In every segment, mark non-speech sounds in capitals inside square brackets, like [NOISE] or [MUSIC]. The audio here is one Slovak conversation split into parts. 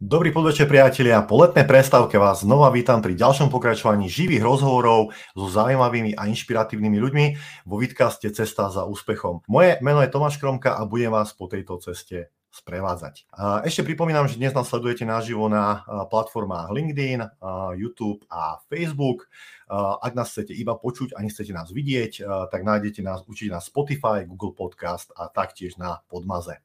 Dobrý podvečer priatelia, po letnej prestávke vás znova vítam pri ďalšom pokračovaní živých rozhovorov so zaujímavými a inšpiratívnymi ľuďmi vo vidcaste Cesta za úspechom. Moje meno je Tomáš Kromka a budem vás po tejto ceste sprevádzať. Ešte pripomínam, že dnes nás sledujete naživo na platformách LinkedIn, YouTube a Facebook. Ak nás chcete iba počuť a nechcete nás vidieť, tak nájdete nás určite na Spotify, Google Podcast a taktiež na Podmaze.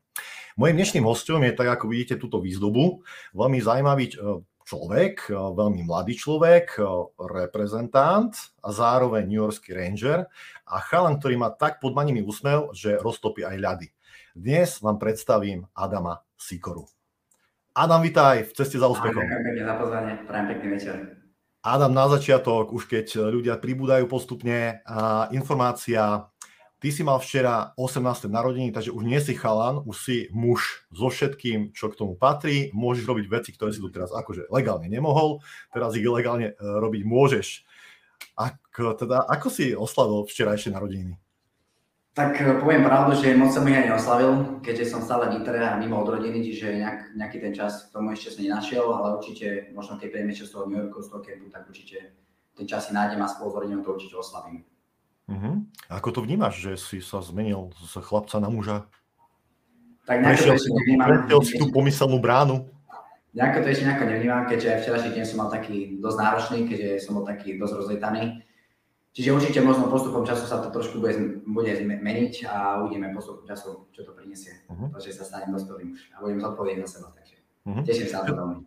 Mojím dnešným hostom je, tak ako vidíte, túto výzdobu, veľmi zaujímavý e, človek, e, veľmi mladý človek, e, reprezentant a zároveň New Yorkský ranger a chalan, ktorý má tak podmanivý úsmev, že roztopí aj ľady. Dnes vám predstavím Adama Sikoru. Adam, vitaj v ceste za úspechom. Ďakujem za pozvanie, prajem pekný večer. Adam, na začiatok, už keď ľudia pribúdajú postupne, informácia Ty si mal včera 18. narodení, takže už nie si chalan, už si muž so všetkým, čo k tomu patrí. Môžeš robiť veci, ktoré si tu teraz akože legálne nemohol, teraz ich legálne e, robiť môžeš. Ak, teda, ako si oslavil včerajšie narodeniny? Tak e, poviem pravdu, že moc som ich aj neoslavil, keďže som stále v a mimo od rodiny, čiže nejak, nejaký ten čas k tomu ešte som nenašiel, ale určite, možno keď príjeme z toho New Yorku, z toho kempu, tak určite ten čas si nájdem a spolu s rodinou to určite oslavím. Uh-huh. Ako to vnímaš, že si sa zmenil z chlapca na muža? Tak nejako to ešte nevnímam. Prešiel si tú pomyselnú bránu? Nejako to ešte nejako nevnímam, keďže aj včerajší deň som mal taký dosť náročný, keďže som bol taký dosť rozlietaný. Čiže určite možno postupom času sa to trošku bude, bude meniť a uvidíme postupom času, čo to prinesie. Uh-huh. To, že sa stanem dospelým už a budem zodpovedať za seba. Takže uh-huh. teším sa na to veľmi.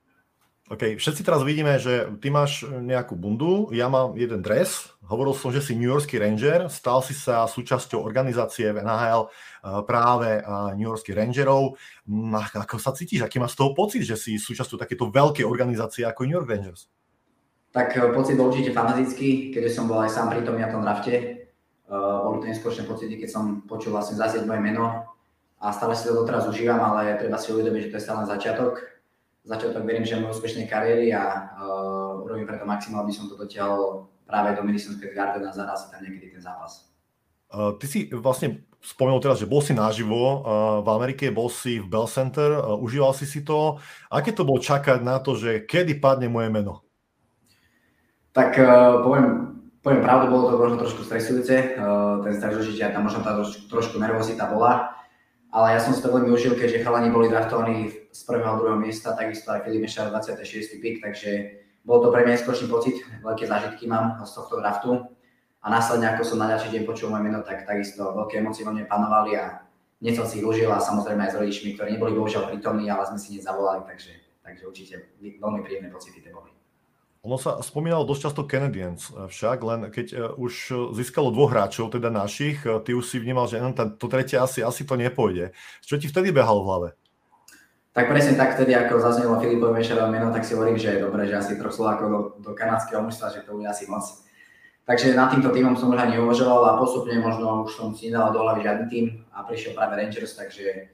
OK, všetci teraz vidíme, že ty máš nejakú bundu, ja mám jeden dres, hovoril som, že si New Yorkský Ranger, stal si sa súčasťou organizácie v NHL eh, práve eh, New Yorkských Rangerov. Mm, ako sa cítiš, aký máš z toho pocit, že si súčasťou takéto veľkej organizácie ako New York Rangers? Tak eh, pocit bol určite fanatický, keďže som bol aj sám prítomný na tom drafte. boli to neskôršie pocity, keď som počul vlastne zazieť moje meno a stále si to doteraz užívam, ale treba si uvedomiť, že to je stále začiatok začiatok verím, že mojej úspešnej kariéry a uh, urobím preto maximál, aby som to dotiahol práve do Madison Square Garden a zaraz tam niekedy ten zápas. Uh, ty si vlastne spomenul teraz, že bol si naživo uh, v Amerike, bol si v Bell Center, uh, užíval si si to. Aké to bolo čakať na to, že kedy padne moje meno? Tak uh, poviem, poviem pravdu, bolo to možno trošku stresujúce. Uh, ten strach určite tam možno tá trošku, trošku nervozita bola ale ja som si to veľmi užil, keďže chalani boli draftovaní z prvého a druhého miesta, takisto aj Filip Mešar 26. pik, takže bol to pre mňa neskôrší pocit, veľké zážitky mám z tohto draftu a následne ako som na ďalší deň počul moje meno, tak takisto veľké emócie vo mne panovali a hneď som si ich užil a samozrejme aj s rodičmi, ktorí neboli bohužiaľ prítomní, ale sme si hneď zavolali, takže, takže určite veľmi príjemné pocity to boli. Ono sa spomínalo dosť často Canadiens eh, však, len keď eh, už získalo dvoch hráčov, teda našich, eh, ty už si vnímal, že to tretie asi, asi to nepôjde. Čo ti vtedy behalo v hlave? Tak presne tak vtedy, ako zaznelo Filipovi Mešerové meno, tak si hovorím, že je dobré, že asi troch Slovákov do, do kanadského mužstva, že to bude asi moc. Takže nad týmto týmom som už ani neuvažoval a postupne možno už som si nedal do hlavy žiadny tým a prišiel práve Rangers, takže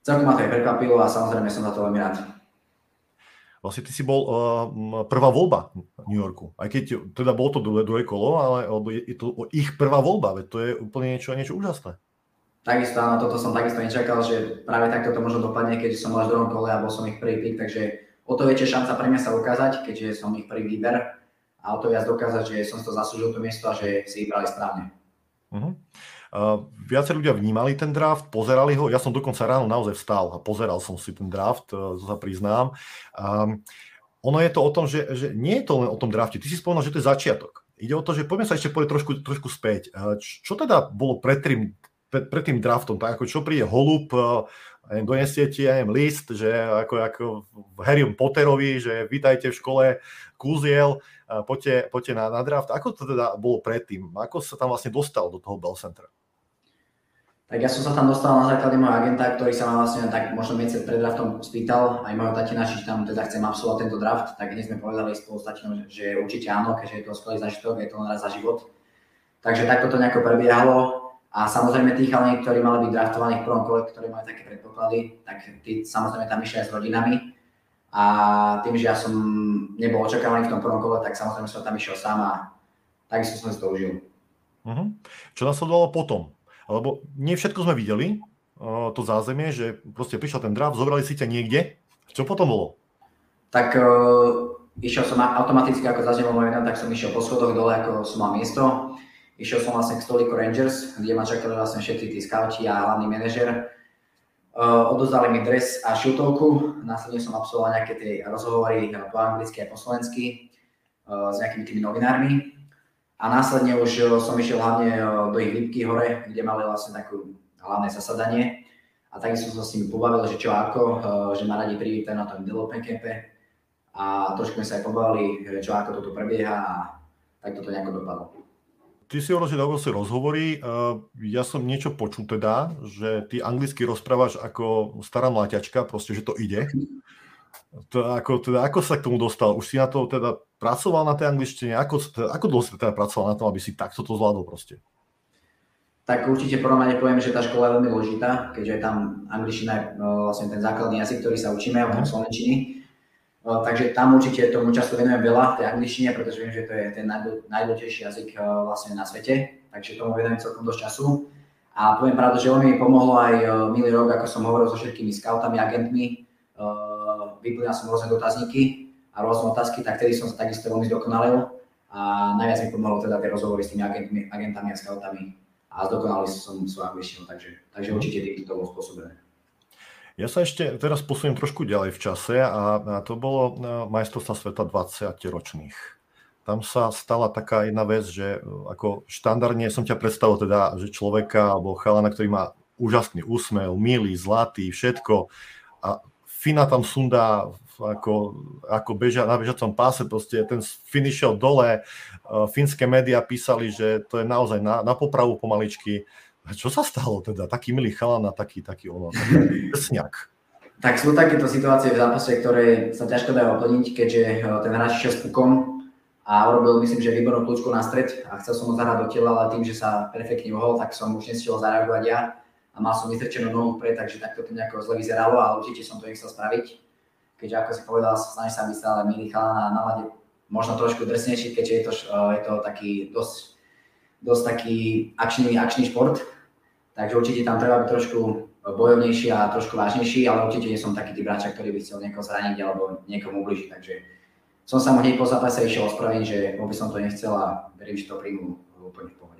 celkom ma to aj prekvapilo a samozrejme som za to veľmi rád vlastne ty si bol uh, prvá voľba v New Yorku. Aj keď teda bolo to druhé, druhé kolo, ale je to ich prvá voľba, veď to je úplne niečo, niečo úžasné. Takisto áno, toto som takisto nečakal, že práve takto to možno dopadne, keďže som bol v druhom kole a bol som ich prvý pick, takže o to väčšia šanca pre mňa sa ukázať, keďže som ich prvý výber a o to viac dokázať, že som to zaslúžil to miesto a že si vybrali správne. Uh-huh. Uh, viacej ľudia vnímali ten draft, pozerali ho. Ja som dokonca ráno naozaj vstal a pozeral som si ten draft, to sa priznám. Um, ono je to o tom, že, že nie je to len o tom drafte. Ty si spomenul, že to je začiatok. Ide o to, že poďme sa ešte povedať trošku, trošku späť. Uh, čo teda bolo pred tým, pred, pred tým draftom? Tak ako čo príde holub, donesie ti, ja list, že ako, ako v Harry Potterovi, že vítajte v škole Kúziel, poďte, poďte na, na draft. Ako to teda bolo predtým? Ako sa tam vlastne dostal do toho Bell Centra? Tak ja som sa tam dostal na základe môjho agenta, ktorý sa ma vlastne tak možno mesiac pred draftom spýtal, aj môjho tatina, či tam teda chcem absolvovať tento draft, tak hneď sme povedali spolu s tatinom, že určite áno, keďže je to skvelý zažitok, je to len raz za život. Takže takto to nejako prebiehalo a samozrejme tí chalani, ktorí mali byť draftovaní v prvom kole, ktorí mali také predpoklady, tak tí samozrejme tam išli aj s rodinami. A tým, že ja som nebol očakávaný v tom prvom kole, tak samozrejme som tam išiel sám a takisto som si to užil. Uh-huh. Čo nasledovalo potom? Lebo nie všetko sme videli, to zázemie, že proste prišiel ten draft, zobrali si ťa niekde. Čo potom bolo? Tak uh, išiel som automaticky, ako zaznelo meno, tak som išiel po schodoch dole, ako som mal miesto. Išiel som vlastne k stoliku Rangers, kde ma čakali vlastne všetci tí scouti a hlavný manažer. Uh, odozdali mi dres a šiltovku, následne som absolvoval nejaké tie rozhovory po anglicky a po slovensky uh, s nejakými tými novinármi. A následne už som išiel hlavne do ich výpky hore, kde mali vlastne takú hlavné zasadanie. A takisto som s nimi pobavil, že čo ako, že ma radi privítajú na tom development campe a trošku sme sa aj pobavili, čo ako toto prebieha a tak toto nejako dopadlo. Ty si hovoril, že dával si rozhovory. Ja som niečo počul teda, že ty anglicky rozprávaš ako stará mláťačka, proste, že to ide. To, ako, teda, ako sa k tomu dostal? Už si na to teda pracoval na tej angličtine? Ako, teda, ako dlho si teda pracoval na tom, aby si takto to zvládol proste? Tak určite prvom rade poviem, že tá škola je veľmi dôležitá, keďže je tam angličtina je no, vlastne ten základný jazyk, ktorý sa učíme, potom mhm. slovenčiny. Takže tam určite tomu času venujem veľa, tej angličtine, pretože viem, že to je ten najdôležitejší jazyk e, vlastne na svete, takže tomu venujem celkom dosť času. A poviem pravdu, že veľmi mi pomohlo aj e, milý rok, ako som hovoril so všetkými scoutami, agentmi, e, vyplňal som rôzne dotazníky a rôzne otázky, tak vtedy som sa takisto veľmi zdokonalil a najviac mi pomohlo teda tie rozhovory s tými agentmi, agentami a scoutami a zdokonalil som svoju angličtinu, takže, takže určite týmto to bolo spôsobené. Ja sa ešte teraz posuniem trošku ďalej v čase a, a to bolo e, majstrovstva sveta 20 ročných. Tam sa stala taká jedna vec, že e, ako štandardne som ťa predstavil teda, že človeka alebo chalana, ktorý má úžasný úsmev, milý, zlatý, všetko a Fina tam sundá ako, ako beža, na bežacom páse, proste ten finish dole, uh, fínske médiá písali, že to je naozaj na, na popravu pomaličky. A čo sa stalo teda? Taký milý chalan a taký, taký ono, taký [LAUGHS] sňak. Tak sú takéto situácie v zápase, ktoré sa ťažko dajú oplniť, keďže eh, ten hráč išiel s pukom a urobil myslím, že výbornú kľúčku na stred a chcel som ho zahrať do tela, ale tým, že sa perfektne uhol, tak som už nestiel zareagovať ja a mal som vystrčenú nohu vpred, takže takto to nejako zle vyzeralo, ale určite som to nechcel spraviť. Keďže ako si povedal, snaží sa byť stále milý chalan a nalade možno trošku drsnejší, keďže je to, eh, je to taký dosť dosť taký akčný, akčný šport, takže určite tam treba byť trošku bojovnejší a trošku vážnejší, ale určite nie som taký typ hráča, ktorý by chcel niekoho zraniť alebo niekomu ubližiť, takže som sa mu hneď po zápase išiel ospravedlniť, že vôbec som to nechcel a verím, že to príjmu úplne v pohode.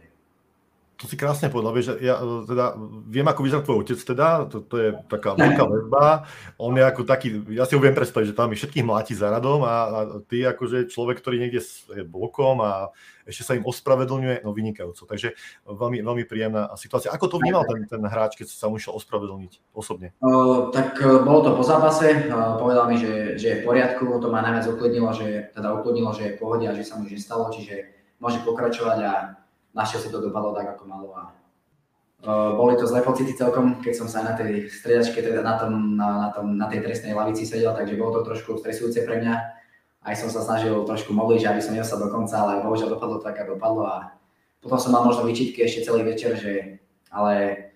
To si krásne povedal, vieš, ja e, teda viem, ako vyzerá tvoj otec teda, to, to je taká veľká väzba, on je ako taký, ja si ho viem predstaviť, že tam je všetkých mláti za radom a, a ty akože človek, ktorý niekde je bokom a ešte sa im ospravedlňuje, no vynikajúco, takže veľmi, veľmi príjemná situácia. Ako to vnímal ten, ten hráč, keď sa mu išiel ospravedlniť osobne? Uh, tak uh, bolo to po zápase, uh, povedal mi, že, že je v poriadku, to ma najviac uklidnilo, že, teda uklidnilo, že je v pohode a že sa mu nič nestalo, čiže môže pokračovať a našťastie to dopadlo tak, ako malo. A, uh, boli to zlé pocity celkom, keď som sa na tej stredačke, teda na, tom, na, na, tom, na tej trestnej lavici sedel, takže bolo to trošku stresujúce pre mňa. Aj som sa snažil trošku modliť, aby som nedostal do konca, ale bohužiaľ dopadlo tak, ako dopadlo. A potom som mal možno vyčitky ešte celý večer, že, ale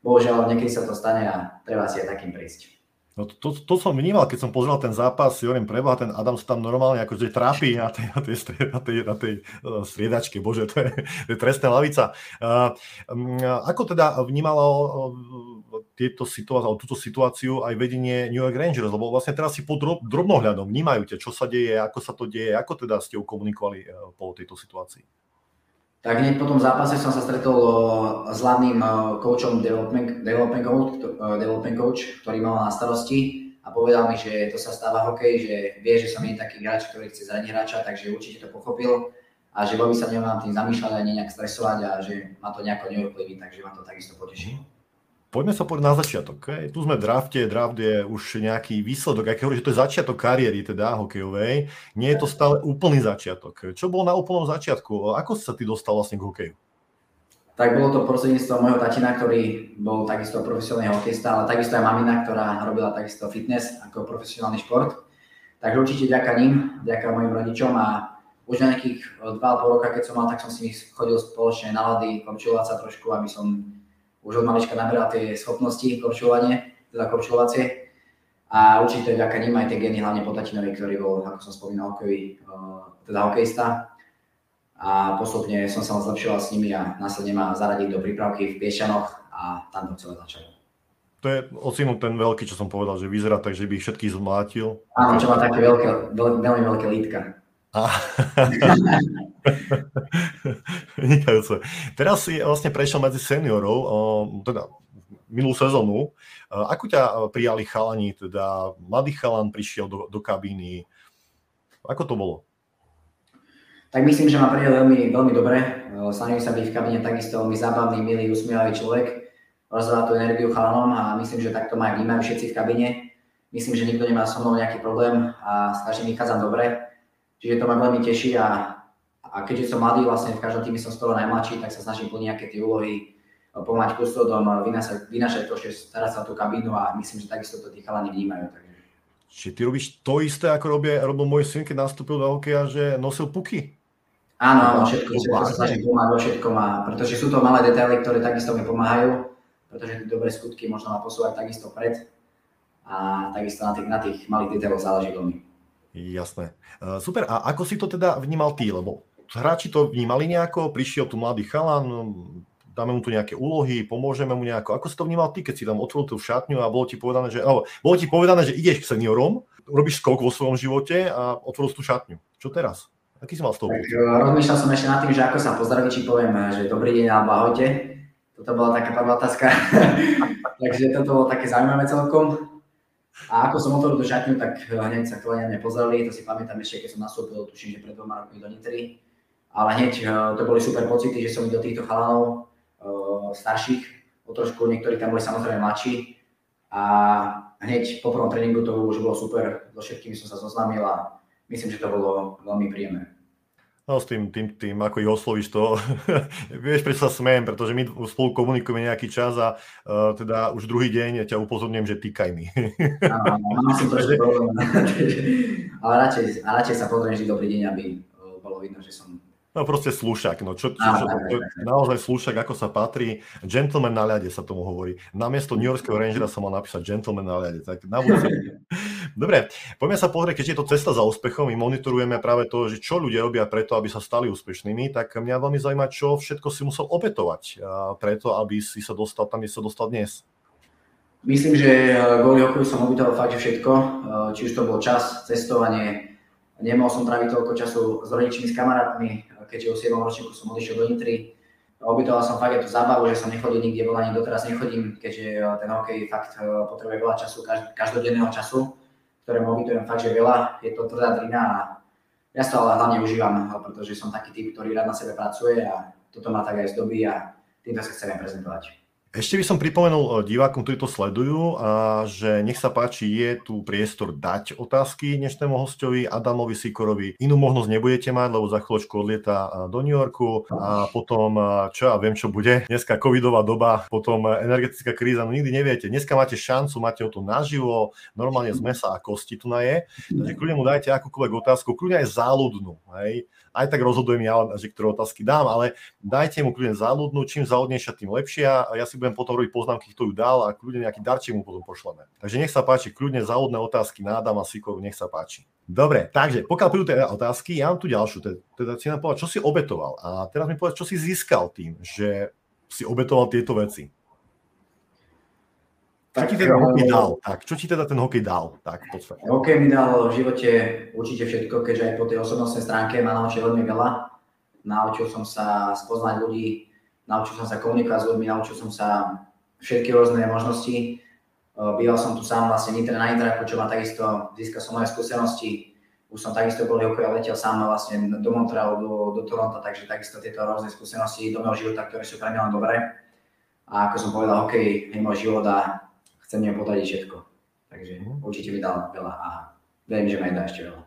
bohužiaľ niekedy sa to stane a treba si aj takým prísť. No to, to, to som vnímal, keď som pozeral ten zápas, si hovorím, preboha, ten Adam sa tam normálne akože trápi na tej, na tej, na tej, na tej uh, striedačke, bože, to je, to je trestná lavica. Uh, um, ako teda vnímalo uh, tieto situácie, túto situáciu aj vedenie New York Rangers, lebo vlastne teraz si pod drobnohľadom vnímajú tie, čo sa deje, ako sa to deje, ako teda ste komunikovali po tejto situácii? Tak hneď po tom zápase som sa stretol s hlavným coachom development, development, coach, development coach, ktorý mal na starosti a povedal mi, že to sa stáva hokej, že vie, že som nie taký hráč, ktorý chce zraniť hráča, takže určite to pochopil a že vôbec sa nemám tým zamýšľať ani nejak stresovať a že ma to nejako neovplyvní, takže ma to takisto poteší. Poďme sa povedať na začiatok. Okay? Tu sme v drafte, draft je už nejaký výsledok, aj hovorí, že to je začiatok kariéry teda hokejovej. Nie je to stále úplný začiatok. Čo bolo na úplnom začiatku? Ako sa ty dostal vlastne k hokeju? Tak bolo to prostredníctvom môjho tatina, ktorý bol takisto profesionálny hokejista, ale takisto aj mamina, ktorá robila takisto fitness ako profesionálny šport. Takže určite ďaká ním, ďaká mojim rodičom a už na nejakých 2,5 roka, keď som mal, tak som si chodil spoločne na lady, korčulovať sa trošku, aby som už od malička naberal tie schopnosti korčulovanie, teda korčulovacie. A určite vďaka ním aj tie geny, hlavne po tatinovi, ktorý bol, ako som spomínal, hokejový, eh, teda hokejista. A postupne som sa zlepšoval s nimi a následne ma zaradili do prípravky v Piešanoch a tam to celé začalo. To je ocinu ten veľký, čo som povedal, že vyzerá tak, že by ich všetkých zmlátil. Áno, čo má také veľké, veľ, veľmi veľké lítka. [LAUGHS] [LAUGHS] Vynikajúce. Teraz si vlastne prešiel medzi seniorov, teda minulú sezónu. Ako ťa prijali chalani, teda mladý chalan prišiel do, do kabíny. Ako to bolo? Tak myslím, že ma prijal veľmi, veľmi dobre. Snažím sa byť v kabíne takisto veľmi zábavný, milý, usmievavý človek. Rozdává tú energiu chalanom a myslím, že takto ma aj vnímajú všetci v kabíne. Myslím, že nikto nemá so mnou nejaký problém a s každým vychádzam dobre. Čiže to ma veľmi teší a, a keďže som mladý, vlastne v každom týme som skoro najmladší, tak sa snažím plniť nejaké tie úlohy, pomáhať kustódom, vynášať, vynášať to, že starať sa o tú kabínu a myslím, že takisto to tí chalani vnímajú. Takže. Čiže ty robíš to isté, ako robia, robil môj syn, keď nastúpil do hokeja, že nosil puky? Áno, áno, všetko, všetko sa snažím pomáhať vo všetkom, a, pretože sú to malé detaily, ktoré takisto mi pomáhajú, pretože tie dobré skutky možno ma posúvať takisto pred a takisto na tých, na tých malých detailoch záleží veľmi. Jasné. Uh, super, a ako si to teda vnímal ty? Lebo hráči to vnímali nejako, prišiel tu mladý chalan, dáme mu tu nejaké úlohy, pomôžeme mu nejako. Ako si to vnímal ty, keď si tam otvoril tú šatňu a bolo ti povedané, že, alebo, bolo ti povedané, že ideš k seniorom, robíš skok vo svojom živote a otvoril tú šatňu. Čo teraz? Aký si mal z toho? Eh, rozmýšľal som ešte nad tým, že ako sa pozdraviť, či poviem, eh, že dobrý deň alebo ahojte. Toto bola taká prvá otázka. [LAUGHS] Takže toto bolo také zaujímavé celkom. A ako som otvoril tú šatňu, tak hneď sa chalania mňa pozreli, to si pamätám ešte, keď som nastúpil, tuším, že pred dvoma rokmi do Nitry. Ale hneď to boli super pocity, že som do týchto chalanov uh, starších, o trošku, niektorí tam boli samozrejme mladší. A hneď po prvom tréningu to už bolo super, so všetkými som sa zoznámil a myslím, že to bolo veľmi príjemné. No s tým, tým, tým ako ich oslovíš to, [LAUGHS] vieš, prečo sa smejem, pretože my spolu komunikujeme nejaký čas a uh, teda už druhý deň ťa upozorňujem, že týkaj mi. Áno, [LAUGHS] mám si trošku problém, [LAUGHS] ale radšej, a radšej sa pozriem vždy dobrý deň, aby bolo vidno, že som No proste slušak, no čo, čo, čo, čo, naozaj slušak, ako sa patrí. Gentleman na ľade sa tomu hovorí. Namiesto New Yorkského [LAUGHS] Rangera som mal napísať gentleman na ľade. Tak na Dobre, poďme sa pozrieť, keď je to cesta za úspechom, my monitorujeme práve to, že čo ľudia robia preto, aby sa stali úspešnými, tak mňa veľmi zaujíma, čo všetko si musel obetovať preto, aby si sa dostal tam, kde sa dostal dnes. Myslím, že kvôli hokeju som obetoval fakt všetko, či už to bol čas, cestovanie, nemohol som tráviť toľko času s rodičmi, s kamarátmi, keďže o 7 ročníku som odišiel do Nitry. Obytoval som fakt aj tú zábavu, že som nechodil nikde von, ani doteraz nechodím, keďže eh, ten hokej fakt eh, potrebuje veľa času, každodenného času, ktorému obytujem fakt, že veľa. Je to tvrdá drina a ja to ale hlavne užívam, eh, pretože som taký typ, ktorý rád na sebe pracuje a toto ma tak aj zdobí a týmto sa chcem prezentovať. Ešte by som pripomenul eh, divákom, ktorí to sledujú, a že nech sa páči, je tu priestor dať otázky dnešnému hostovi Adamovi Sikorovi. Inú možnosť nebudete mať, lebo za chvíľočku odlieta eh, do New Yorku a potom, eh, čo ja viem, čo bude. Dneska covidová doba, potom energetická kríza, no nikdy neviete. Dneska máte šancu, máte o to naživo, normálne z mesa a kosti tu na je. Takže kľudne mu dajte akúkoľvek otázku, kľudne aj záľudnú. Hej aj tak rozhodujem ja, že ktoré otázky dám, ale dajte mu kľudne záľudnú, čím záľudnejšia, tým lepšia a ja si budem potom robiť poznámky, kto ju dal a kľudne nejaký darček mu potom pošleme. Takže nech sa páči, kľudne záľudné otázky na Adama Sikoru, nech sa páči. Dobre, takže pokiaľ prídu teda otázky, ja mám tu ďalšiu, teda, teda si nám povedať, čo si obetoval a teraz mi povedať, čo si získal tým, že si obetoval tieto veci. Čo ti teda hokej dal? Tak, čo ti teda ten hokej dal? Tak, v podstate. Hokej mi dal v živote určite všetko, keďže aj po tej osobnostnej stránke ma naučil veľmi veľa. Naučil som sa spoznať ľudí, naučil som sa komunikovať s ľuďmi, naučil som sa všetky rôzne možnosti. Býval som tu sám vlastne Nitre na Intraku, čo ma takisto získal som moje skúsenosti. Už som takisto bol hokej a letel sám vlastne do Montrealu, do, do Toronto, takže takisto tieto rôzne skúsenosti do môjho života, ktoré sú pre mňa len dobré. A ako som povedal, hokej je môj život a chcem im podať všetko. Takže mm. určite mi dal veľa a verím, že ma dá ešte veľa.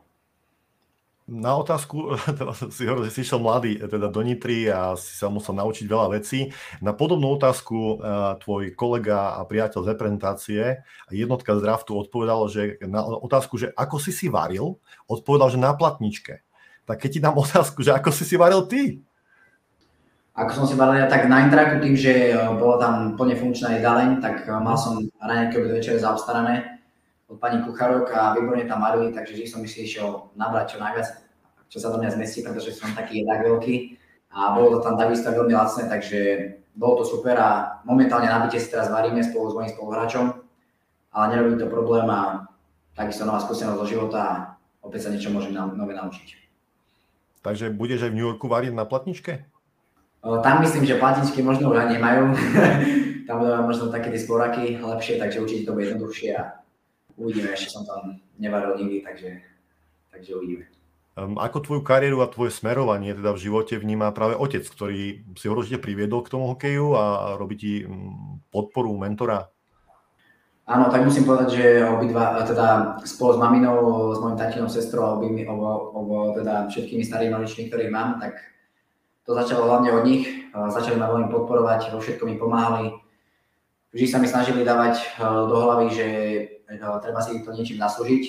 Na otázku, [LAUGHS] teda si hovoril, že si išiel mladý teda do Nitry a si sa musel naučiť veľa vecí. Na podobnú otázku uh, tvoj kolega a priateľ z reprezentácie a jednotka z draftu odpovedal, že na otázku, že ako si si varil, odpovedal, že na platničke. Tak keď ti dám [LAUGHS] otázku, že ako si si varil ty? Ako som si varil tak na intraku tým, že e, bola tam plne funkčná jedáleň, tak e, mal som raňajky obed večer zaobstarané od pani kuchárok a výborne tam varili, takže vždy som si išiel nabrať čo najviac, čo sa do mňa zmestí, pretože som taký jedák veľký a bolo to tam takisto veľmi lacné, takže bolo to super a momentálne nabite si teraz varíme spolu s mojím spoluhráčom, ale nerobí to problém a takisto nová skúsenosť zo života a opäť sa niečo môžem nové naučiť. Takže budeš aj v New Yorku variť na platničke? Tam myslím, že platničky možno už nemajú. [LAUGHS] tam budú možno také tie sporaky lepšie, takže určite to bude jednoduchšie a uvidíme. Ešte som tam nevaril nikdy, takže, takže uvidíme. Ako tvoju kariéru a tvoje smerovanie teda v živote vníma práve otec, ktorý si ho určite priviedol k tomu hokeju a robí ti podporu mentora? Áno, tak musím povedať, že obidva, teda spolu s maminou, s mojim tatinom, sestrou a obo, obo, teda všetkými starými rodičmi, ktorých mám, tak to začalo hlavne od nich. Začali ma veľmi podporovať, vo všetkom mi pomáhali. Vždy sa mi snažili dávať e, do hlavy, že e, treba si to niečím zaslúžiť,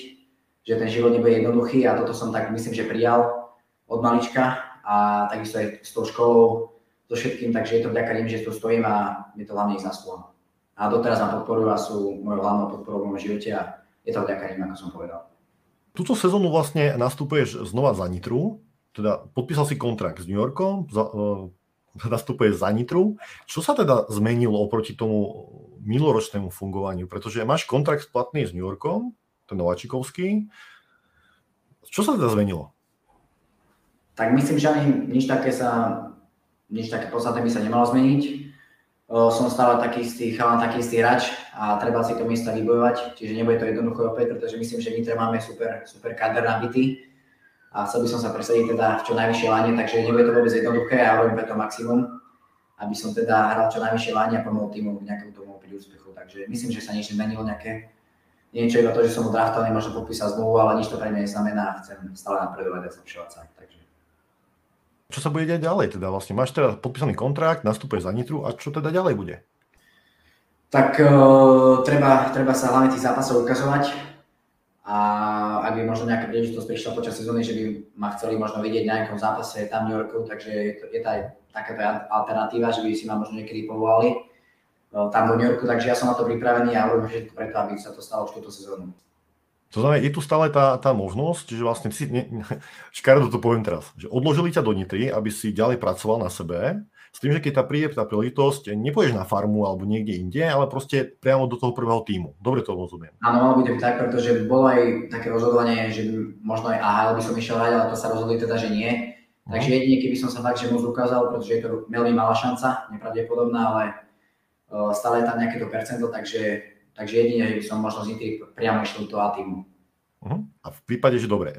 že ten život nebude jednoduchý a toto som tak myslím, že prijal od malička a takisto aj s tou školou, so všetkým, takže je to vďaka nim, že tu stojím a je to hlavne ich zaslúha. A doteraz ma podporujú a sú mojou hlavnou podporou v mojom živote a je to vďaka nim, ako som povedal. Túto sezónu vlastne nastupuješ znova za Nitru, teda podpísal si kontrakt s New Yorkom, za, uh, nastupuješ za Nitru. Čo sa teda zmenilo oproti tomu minuloročnému fungovaniu? Pretože máš kontrakt platný s New Yorkom, ten Nováčikovský. Čo sa teda zmenilo? Tak myslím, že ani nič také sa, nič také podstatné by sa nemalo zmeniť. O, som stále taký istý chalan, taký istý hráč a treba si to miesto vybojovať, čiže nebude to jednoduché opäť, pretože myslím, že my máme super, super kader nabitý a chcel by som sa presadiť teda v čo najvyššej láne, takže nebude to vôbec jednoduché a robím preto maximum, aby som teda hral čo najvyššej láne a pomohol týmu k nejakému tomu opäť úspechu. Takže myslím, že sa nič nemenilo, nejaké niečo iba to, že som draftovaný, možno podpísať zmluvu, ale nič to pre mňa neznamená a chcem stále napredovať a zlepšovať sa. Takže. Čo sa bude diať ďalej? Teda vlastne máš teda podpísaný kontrakt, nastúpeš za Nitru a čo teda ďalej bude? Tak uh, treba, treba sa hlavne tých zápasov ukazovať a ak by možno nejaká príležitosť prišla počas sezóny, že by ma chceli možno vidieť na nejakom zápase tam v New Yorku, takže je, to, je to aj takáto alternatíva, že by si ma možno niekedy povolali No, tam do New Yorku, takže ja som na to pripravený a robím všetko preto, aby sa to stalo už túto sezónu. To znamená, je tu stále tá, tá možnosť, že vlastne si, ne, škaredo to poviem teraz, že odložili ťa do Nitry, aby si ďalej pracoval na sebe, s tým, že keď tá príde tá príležitosť, nepôjdeš na farmu alebo niekde inde, ale proste priamo do toho prvého týmu. Dobre to rozumiem. Áno, by byť tak, pretože bolo aj také rozhodovanie, že možno aj AHL by som išiel ale to sa rozhodli teda, že nie. Takže mhm. jedine, keby som sa fakt, že môcť ukázal, pretože je to veľmi malá šanca, nepravdepodobná, ale stále je tam nejaké to percento, takže, takže jedine, že by som možno z Nitry priamo išiel do toho týmu. Uh-huh. A v prípade, že dobre,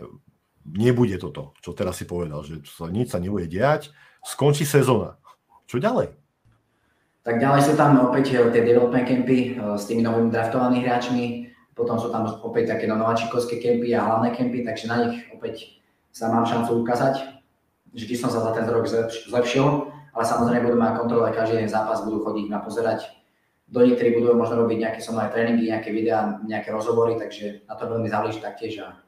nebude toto, čo teraz si povedal, že sa, nič sa nebude diať, skončí sezóna. Čo ďalej? Tak ďalej sú tam opäť eh, tie development campy eh, s tými novými draftovanými hráčmi, potom sú tam opäť také nováčikovské kempy a hlavné kempy, takže na nich opäť sa mám šancu ukázať, že či som sa za ten rok zlepšil ale samozrejme budú ma kontrolovať každý jeden zápas, budú chodiť ma pozerať do Nitry, budú možno robiť nejaké so mnou tréningy, nejaké videá, nejaké rozhovory, takže na to veľmi záleží taktiež a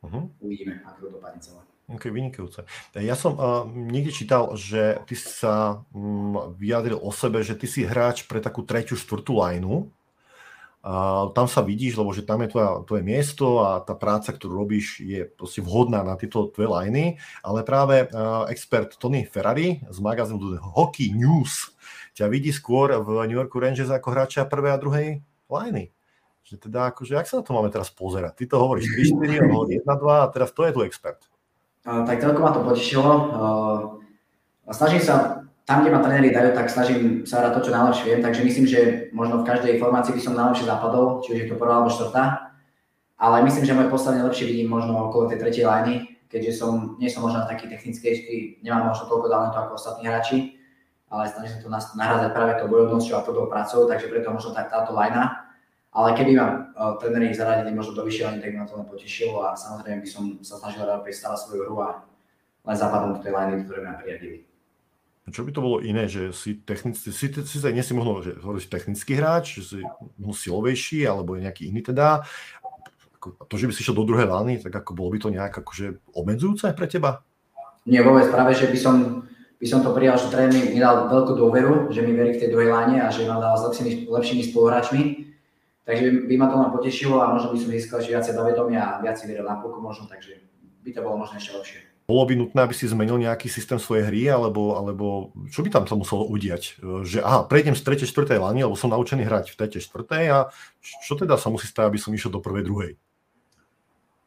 uh-huh. uvidíme, ako to dopadne celé. Ok, vynikajúce. Ja som uh, niekde čítal, že ty sa um, vyjadril o sebe, že ty si hráč pre takú tretiu, štvrtú lineu a tam sa vidíš, lebo že tam je tvoja, tvoje miesto a tá práca, ktorú robíš, je proste vhodná na tieto tvoje liny, ale práve uh, expert Tony Ferrari z magazínu Hockey News ťa vidí skôr v New Yorku Rangers ako hráča prvej a druhej liny. Že teda akože, jak sa na to máme teraz pozerať? Ty to hovoríš 3-4, on hovorí 1-2 a teraz to je tu expert. Tak celkom ma to potešilo. Snažím sa tam, kde ma tréneri dajú, tak snažím sa hrať to, čo najlepšie viem, takže myslím, že možno v každej formácii by som najlepšie zapadol, či už je to prvá alebo štvrtá. Ale myslím, že moje postavenie lepšie vidím možno okolo tej tretej liney, keďže som, nie som možno taký technickejší, nemám možno toľko talentu ako ostatní hráči, ale snažím sa to nahrázať práve tou bojovnosťou a tvrdou prácou, takže preto možno tak táto linea. Ale keby ma uh, tréneri zaradili možno do liney, tak ma to len potešilo a samozrejme by som sa snažil hrať stále svoju hru a len zapadnúť do tej liney, ktoré ma prijadili. Čo by to bolo iné, že si technicky, si, si, si nie si možno, že si technický hráč, že si možno silovejší, alebo nejaký iný teda. To, že by si išiel do druhej lány, tak ako bolo by to nejak akože obmedzujúce pre teba? Nie, vôbec práve, že by som, by som to prijal, že tréner mi dal veľkú dôveru, že mi verí v tej druhej láne a že ma dal s lepšími, lepšími spoluhráčmi. Takže by, ma to len potešilo a možno by som získal ešte viacej dovedomia a viac veril na puku možno, takže by to bolo možno ešte lepšie. Bolo by nutné, aby si zmenil nejaký systém svojej hry, alebo, alebo čo by tam sa muselo udiať? Že aha, prejdem z 3. 4. lani, lebo som naučený hrať v 3. 4. a čo teda sa musí stať, aby som išiel do prvej, druhej?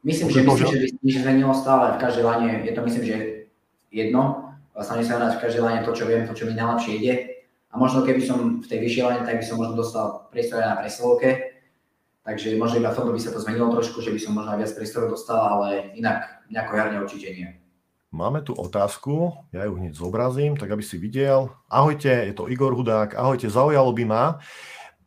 Myslím, že, myslím, že by sa zmenilo stále v každej lane, je to myslím, že jedno, snažím sa hrať v každej lane to, čo viem, to, čo mi najlepšie ide. A možno keby som v tej vyššej lane, tak by som možno dostal priestor na presilovke, takže možno iba v tomto by sa to zmenilo trošku, že by som možno viac priestorov dostal, ale inak nejako jarne určite nie. Máme tu otázku, ja ju hneď zobrazím, tak aby si videl. Ahojte, je to Igor Hudák. Ahojte, zaujalo by ma,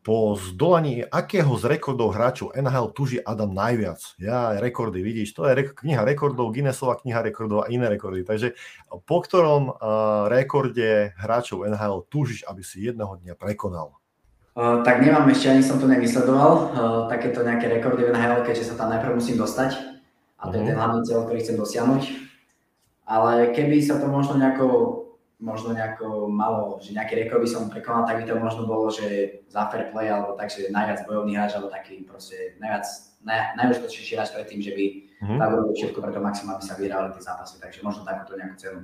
po zdolaní akého z rekordov hráčov NHL tuží Adam najviac? Ja, rekordy, vidíš, to je rek- kniha rekordov, Guinnessová kniha rekordov a iné rekordy. Takže po ktorom uh, rekorde hráčov NHL tužíš, aby si jedného dňa prekonal? Uh, tak nemám ešte, ani som to nevysledoval, uh, takéto nejaké rekordy v NHL, keďže sa tam najprv musím dostať. A to je ten mhm. hlavný cieľ, ktorý chcem dosiahnuť ale keby sa to možno nejako, možno nejako malo, že nejaký rekord by som prekonal, tak by to možno bolo, že za fair play, alebo tak, že najviac bojovný hráč, alebo taký proste najviac, naj, najúspešejší hráč pred tým, že by mm-hmm. tak všetko preto maximum, aby sa vyhrali tie zápasy, takže možno takúto nejakú cenu.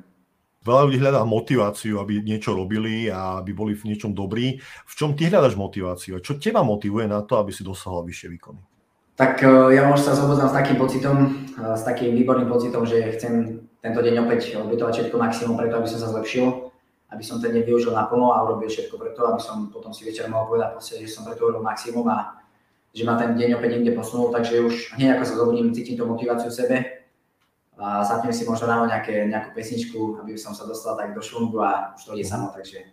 Veľa ľudí hľadá motiváciu, aby niečo robili a aby boli v niečom dobrí. V čom ty hľadaš motiváciu? Čo teba motivuje na to, aby si dosahol vyššie výkony? Tak eh, ja možno sa zobudzam s takým pocitom, eh, s takým výborným pocitom, že chcem tento deň opäť obetovať všetko maximum preto, aby som sa zlepšil, aby som ten deň využil naplno a urobil všetko preto, aby som potom si večer mohol povedať proste, že som preto urobil maximum a že ma ten deň opäť niekde posunul, takže už hneď ako sa zobudím, cítim tú motiváciu v sebe a zapnem si možno ráno nejaké, nejakú pesničku, aby som sa dostal tak do šlungu a už to ide samo, takže,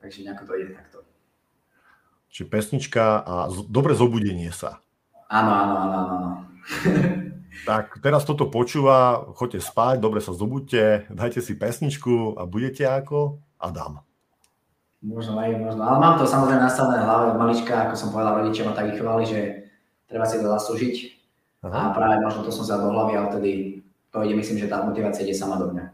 takže nejako to ide takto. Čiže pesnička a z- dobre zobudenie sa. Áno, áno, áno, áno. [LAUGHS] Tak teraz toto počúva, choďte spať, dobre sa zobuďte, dajte si pesničku a budete ako Adam. Možno aj, možno. Ale mám to samozrejme nastavené hlave od malička, ako som povedal, rodičia ma tak vychovali, že treba si to zaslúžiť. Aha. A práve možno to som sa do hlavy a vtedy to ide, myslím, že tá motivácia ide sama do mňa.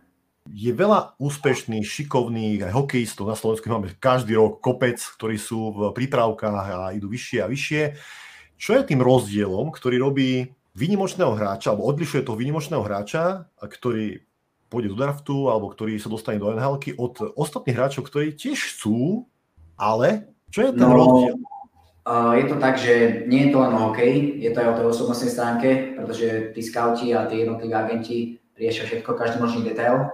Je veľa úspešných, šikovných aj hokejistov na Slovensku. Máme každý rok kopec, ktorí sú v prípravkách a idú vyššie a vyššie. Čo je tým rozdielom, ktorý robí výnimočného hráča, alebo odlišuje toho výnimočného hráča, ktorý pôjde do draftu, alebo ktorý sa dostane do nhl od ostatných hráčov, ktorí tiež chcú, ale čo je ten no, rozdiel? Je to tak, že nie je to len hokej, je to aj o tej osobnostnej stránke, pretože tí scouti a tí jednotliví agenti riešia všetko, každý možný detail.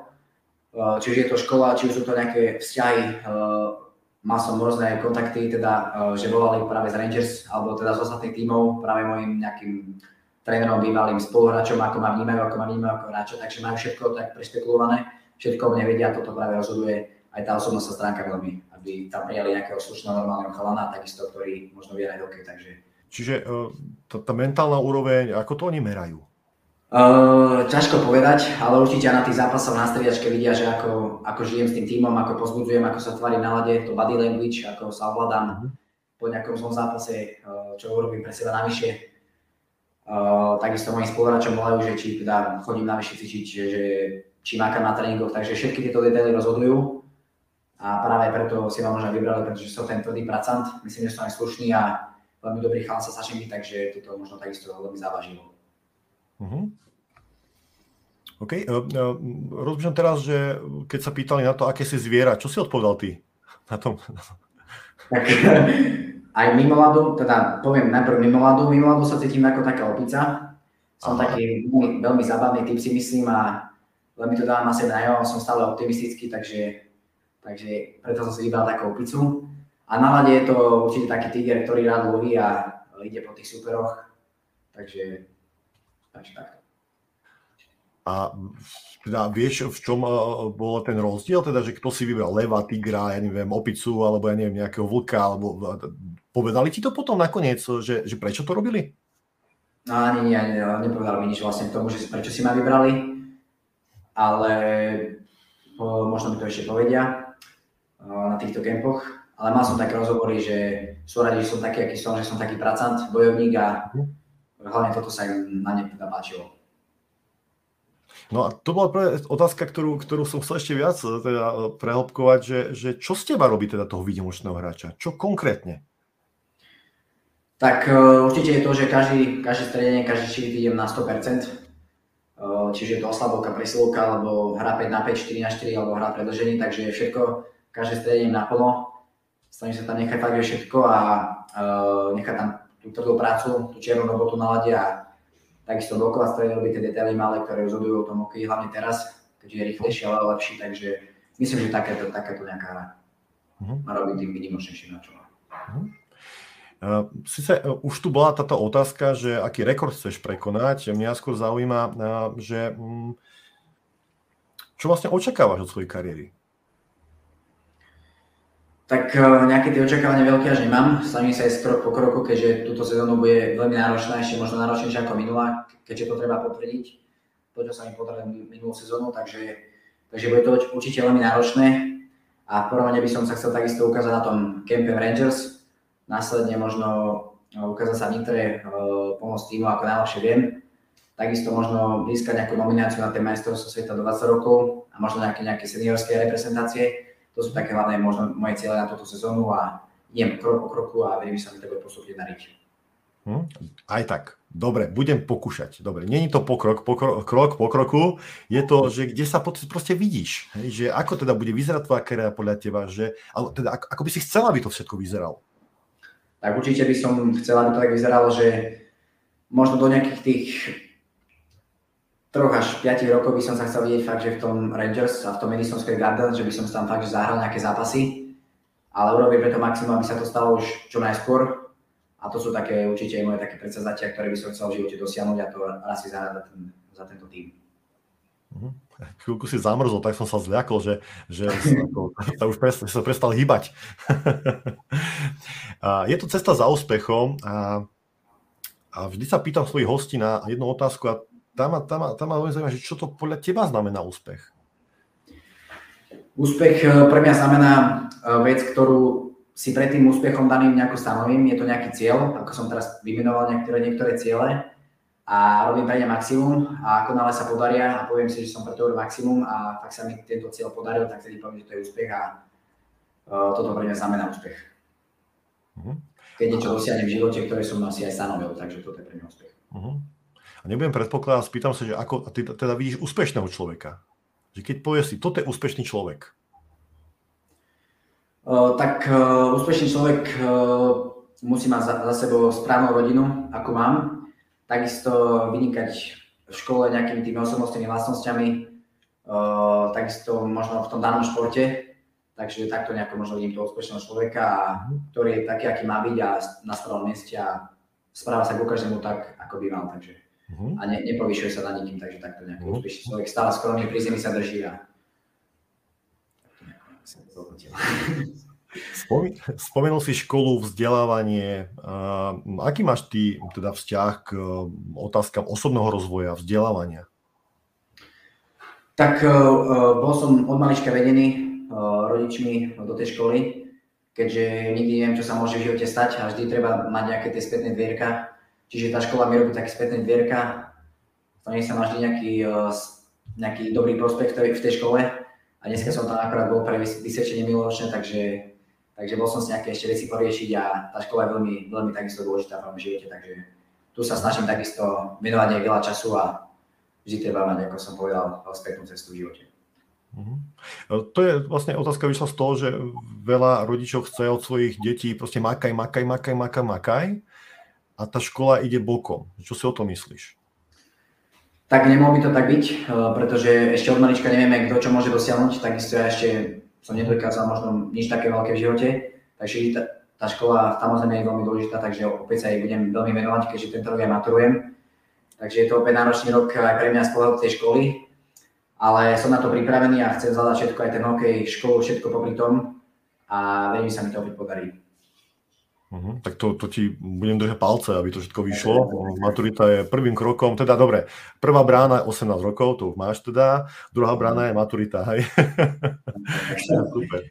Uh, či už je to škola, či už sú to nejaké vzťahy, uh, mal som rôzne kontakty, teda, uh, že volali práve z Rangers, alebo teda z ostatných tímov, práve mojim nejakým trénerom, bývalým spoluhráčom, ako ma vnímajú, ako ma vnímajú ako hráča, takže majú všetko tak prešpekulované, všetko o mne vedia, toto práve rozhoduje aj tá osobnostná stránka veľmi, aby tam prijali nejakého slušného normálneho chalana, takisto, ktorý možno vie aj hokej, takže... Čiže uh, tá, tá mentálna úroveň, ako to oni merajú? Uh, ťažko povedať, ale určite na tých zápasoch na striedačke vidia, že ako, ako žijem s tým týmom, ako pozbudzujem, ako sa tvári na lade, to body language, ako sa ovládam uh-huh. po nejakom zlom zápase, uh, čo urobím pre seba navyše, Uh, takisto mojim spoluhráčom volajú, že či teda chodím na vyššie cvičiť, že, že či mákam na tréningoch, takže všetky tieto detaily rozhodujú. A práve preto si ma možno vybrali, pretože som ten tvrdý pracant. Myslím, že som aj slušný a veľmi dobrý chalan sa sašimi, takže toto možno takisto veľmi závažilo. Uh-huh. OK. Uh, uh, rozmýšľam teraz, že keď sa pýtali na to, aké si zviera, čo si odpovedal ty na tom? Tak, [LAUGHS] aj mimo ľadu, teda poviem najprv mimo ľadu, mimo ľadu sa cítim ako taká opica. Som Aha. taký veľmi, veľmi zábavný typ si myslím a veľmi to dávam na sebe najavo, som stále optimistický, takže, takže preto som si vybral takú opicu. A na ľade je to určite taký tiger, ktorý rád loví a ide po tých superoch, takže, takže takto. A teda vieš, v čom bol ten rozdiel, teda, že kto si vybral leva, tigra, ja neviem, opicu, alebo ja neviem, nejakého vlka, alebo povedali ti to potom nakoniec, že, že prečo to robili? No ani nie, nie, nepovedali mi nič vlastne k tomu, že prečo si ma vybrali, ale po, možno mi to ešte povedia na týchto kempoch, ale mal som také rozhovory, že sú radi, že som taký, aký som, že som taký pracant, bojovník a hlavne toto sa im na ne teda páčilo. No a to bola práve otázka, ktorú, ktorú som chcel ešte viac eh, teda eh, prehlbkovať, že, že čo z teba robí teda toho výnimočného hráča? Čo konkrétne? Tak uh, určite je to, že každý, každý stredenie, každý šírit idem na 100%. čiže je to oslabovka, presilovka, alebo hra 5 na 5, 4 na 4, alebo hra predlžení, takže všetko, každé stredenie naplno. Snažím sa tam nechať fakt všetko a nechať tam tú tvrdú prácu, tú čiernu robotu na lade a takisto dokola strede robiť tie detaily malé, ktoré rozhodujú o tom hokeji, hlavne teraz, keďže je rýchlejší, ale lepší, takže myslím, že takéto, takéto nejaká hra uh-huh. má robiť tým výnimočnejším na čo má. Uh-huh. Uh, Sice uh, už tu bola táto otázka, že aký rekord chceš prekonať. Mňa skôr zaujíma, uh, že um, čo vlastne očakávaš od svojej kariéry? Tak nejaké tie očakávania veľké až nemám. Snažím sa aj krok po kroku, keďže túto sezónu bude veľmi náročná, ešte možno náročnejšia ako minulá, keďže to treba potvrdiť. To, čo sa mi podarilo minulú sezónu, takže, takže bude to určite veľmi náročné. A v prvom by som sa chcel takisto ukázať na tom Campe Rangers, následne možno eh, ukázať sa v Nitre, eh, pomôcť týmu ako najlepšie viem. Takisto možno získať nejakú nomináciu na tie majstrovstvo sveta do 20 rokov a možno nejaké, nejaké seniorské reprezentácie. To sú také hlavné možno moje cieľe na túto sezónu a idem krok po kroku a verím, že sa mi to bude postupne dariť. Hm, aj tak. Dobre, budem pokúšať. Dobre, není to pokrok, pokrok, krok po kroku, je to, že kde sa proste vidíš, hej, že ako teda bude vyzerať tvoja kariéra podľa teba, že, ale teda ako, ako by si chcela, aby to všetko vyzeralo? tak určite by som chcel, aby to tak vyzeralo, že možno do nejakých tých troch až 5 rokov by som sa chcel vidieť fakt, že v tom Rangers a v tom Madison Square Garden, že by som tam fakt že zahral nejaké zápasy, ale urobím preto maximum, aby sa to stalo už čo najskôr. A to sú také určite aj moje také predsazatia, ktoré by som chcel v živote dosiahnuť a to raz si zahrať za, ten, za tento tým. Mm-hmm. Chvíľku si zamrzol, tak som sa zľakol, že, že sa už prestal, sa prestal hýbať. [LAUGHS] je to cesta za úspechom a, a vždy sa pýtam svojich hostí na jednu otázku a tam ma, tam, tam ma veľmi zaujíma, že čo to podľa teba znamená úspech? Úspech e, pre mňa znamená e, vec, ktorú si pred tým úspechom daným nejako stanovím. Je to nejaký cieľ, ako som teraz vymenoval niektoré, niektoré ciele a robím pre ne maximum a ako nále sa podaria a poviem si, že som pre to maximum a fakt sa mi tento cieľ podaril, tak vtedy poviem, že to je úspech a uh, toto pre mňa znamená úspech. Uh-huh. Keď niečo dosiahnem v živote, ktoré som asi aj stanovil, takže toto je pre mňa úspech. Uh-huh. A nebudem predpokladať, spýtam sa, že ako ty teda vidíš úspešného človeka? Že keď povieš si, toto je úspešný človek. Uh, tak uh, úspešný človek uh, musí mať za, za sebou správnu rodinu, ako mám, takisto vynikať v škole nejakými tými osobnostnými vlastnosťami, uh, takisto možno v tom danom športe, takže takto nejako možno vidím toho úspešného človeka, ktorý je taký, aký má byť a na správnom mieste a správa sa ku každému tak, ako by mal, takže uh-huh. a ne, nepovyšuje sa na nikým, takže takto nejaký uh-huh. úspešný človek stále skromne pri zemi sa drží a Spomenul si školu, vzdelávanie. Aký máš ty teda vzťah k e, otázkam osobného rozvoja, vzdelávania? Tak e, e, bol som od malička vedený rodičmi do tej školy, keďže nikdy neviem, čo sa môže v živote stať a vždy treba mať nejaké tie spätné dvierka. Čiže tá škola mi robí také spätné dvierka, to sa má vždy nejaký, nejaký dobrý prospekt v tej škole. A dneska som tam akorát bol pre vysvedčenie miloročné, takže Takže bol som si nejaké ešte veci poriešiť a tá škola je veľmi, veľmi takisto dôležitá v mojom živote, takže tu sa snažím takisto venovať aj veľa času a vždy treba mať, ako som povedal, spätnú cestu v živote. Uh-huh. To je vlastne otázka vyšla z toho, že veľa rodičov chce od svojich detí proste makaj, makaj, makaj, makaj, makaj a tá škola ide bokom. Čo si o tom myslíš? Tak nemohlo by to tak byť, eh, pretože ešte od malička nevieme, kto čo môže dosiahnuť, takisto ja ešte som nedokázal možno nič také veľké v živote, takže tá, tá škola samozrejme je veľmi dôležitá, takže opäť sa jej budem veľmi venovať, keďže tento rok aj maturujem. Takže je to opäť náročný rok aj pre mňa z pohľadu tej školy, ale som na to pripravený a chcem zvládať všetko, aj ten hokej, školu, všetko popri tom a verím, sa mi to opäť podarí. Uh-huh. Tak to, to ti budem držať palce, aby to všetko vyšlo. Maturita je prvým krokom, teda dobre, prvá brána je 18 rokov, to máš teda, druhá brána je maturita, hej. [LAUGHS] super.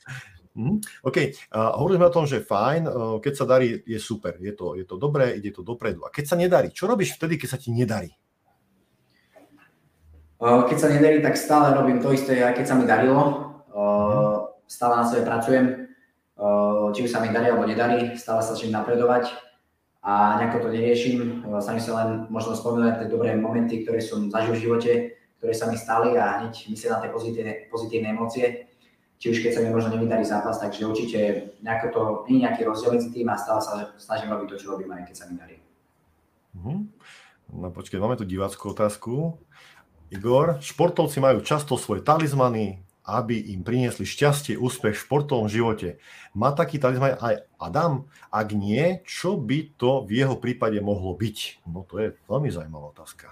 Uh-huh. OK, uh, hovoríme o tom, že fajn, uh, keď sa darí, je super, je to, je to dobré, ide to dopredu. A keď sa nedarí, čo robíš vtedy, keď sa ti nedarí? Uh, keď sa nedarí, tak stále robím to isté, aj keď sa mi darilo. Uh, stále na sebe pracujem či už sa mi darí alebo nedarí, stále sa začnem napredovať a nejako to neriešim. Snažím sa len možno spomínať tie dobré momenty, ktoré som zažil v živote, ktoré sa mi stali a hneď myslieť na tie pozitívne, pozitívne emócie. Či už keď sa mi možno nevydarí zápas, takže určite nejako to nie je nejaký rozdiel medzi tým a stále sa snažím robiť to, čo robím aj keď sa mi darí. Uh-huh. No počkej, máme tu diváckú otázku. Igor, športovci majú často svoje talizmany, aby im priniesli šťastie, úspech v športovom živote. Má taký talizman aj Adam? Ak nie, čo by to v jeho prípade mohlo byť? No to je veľmi zaujímavá otázka.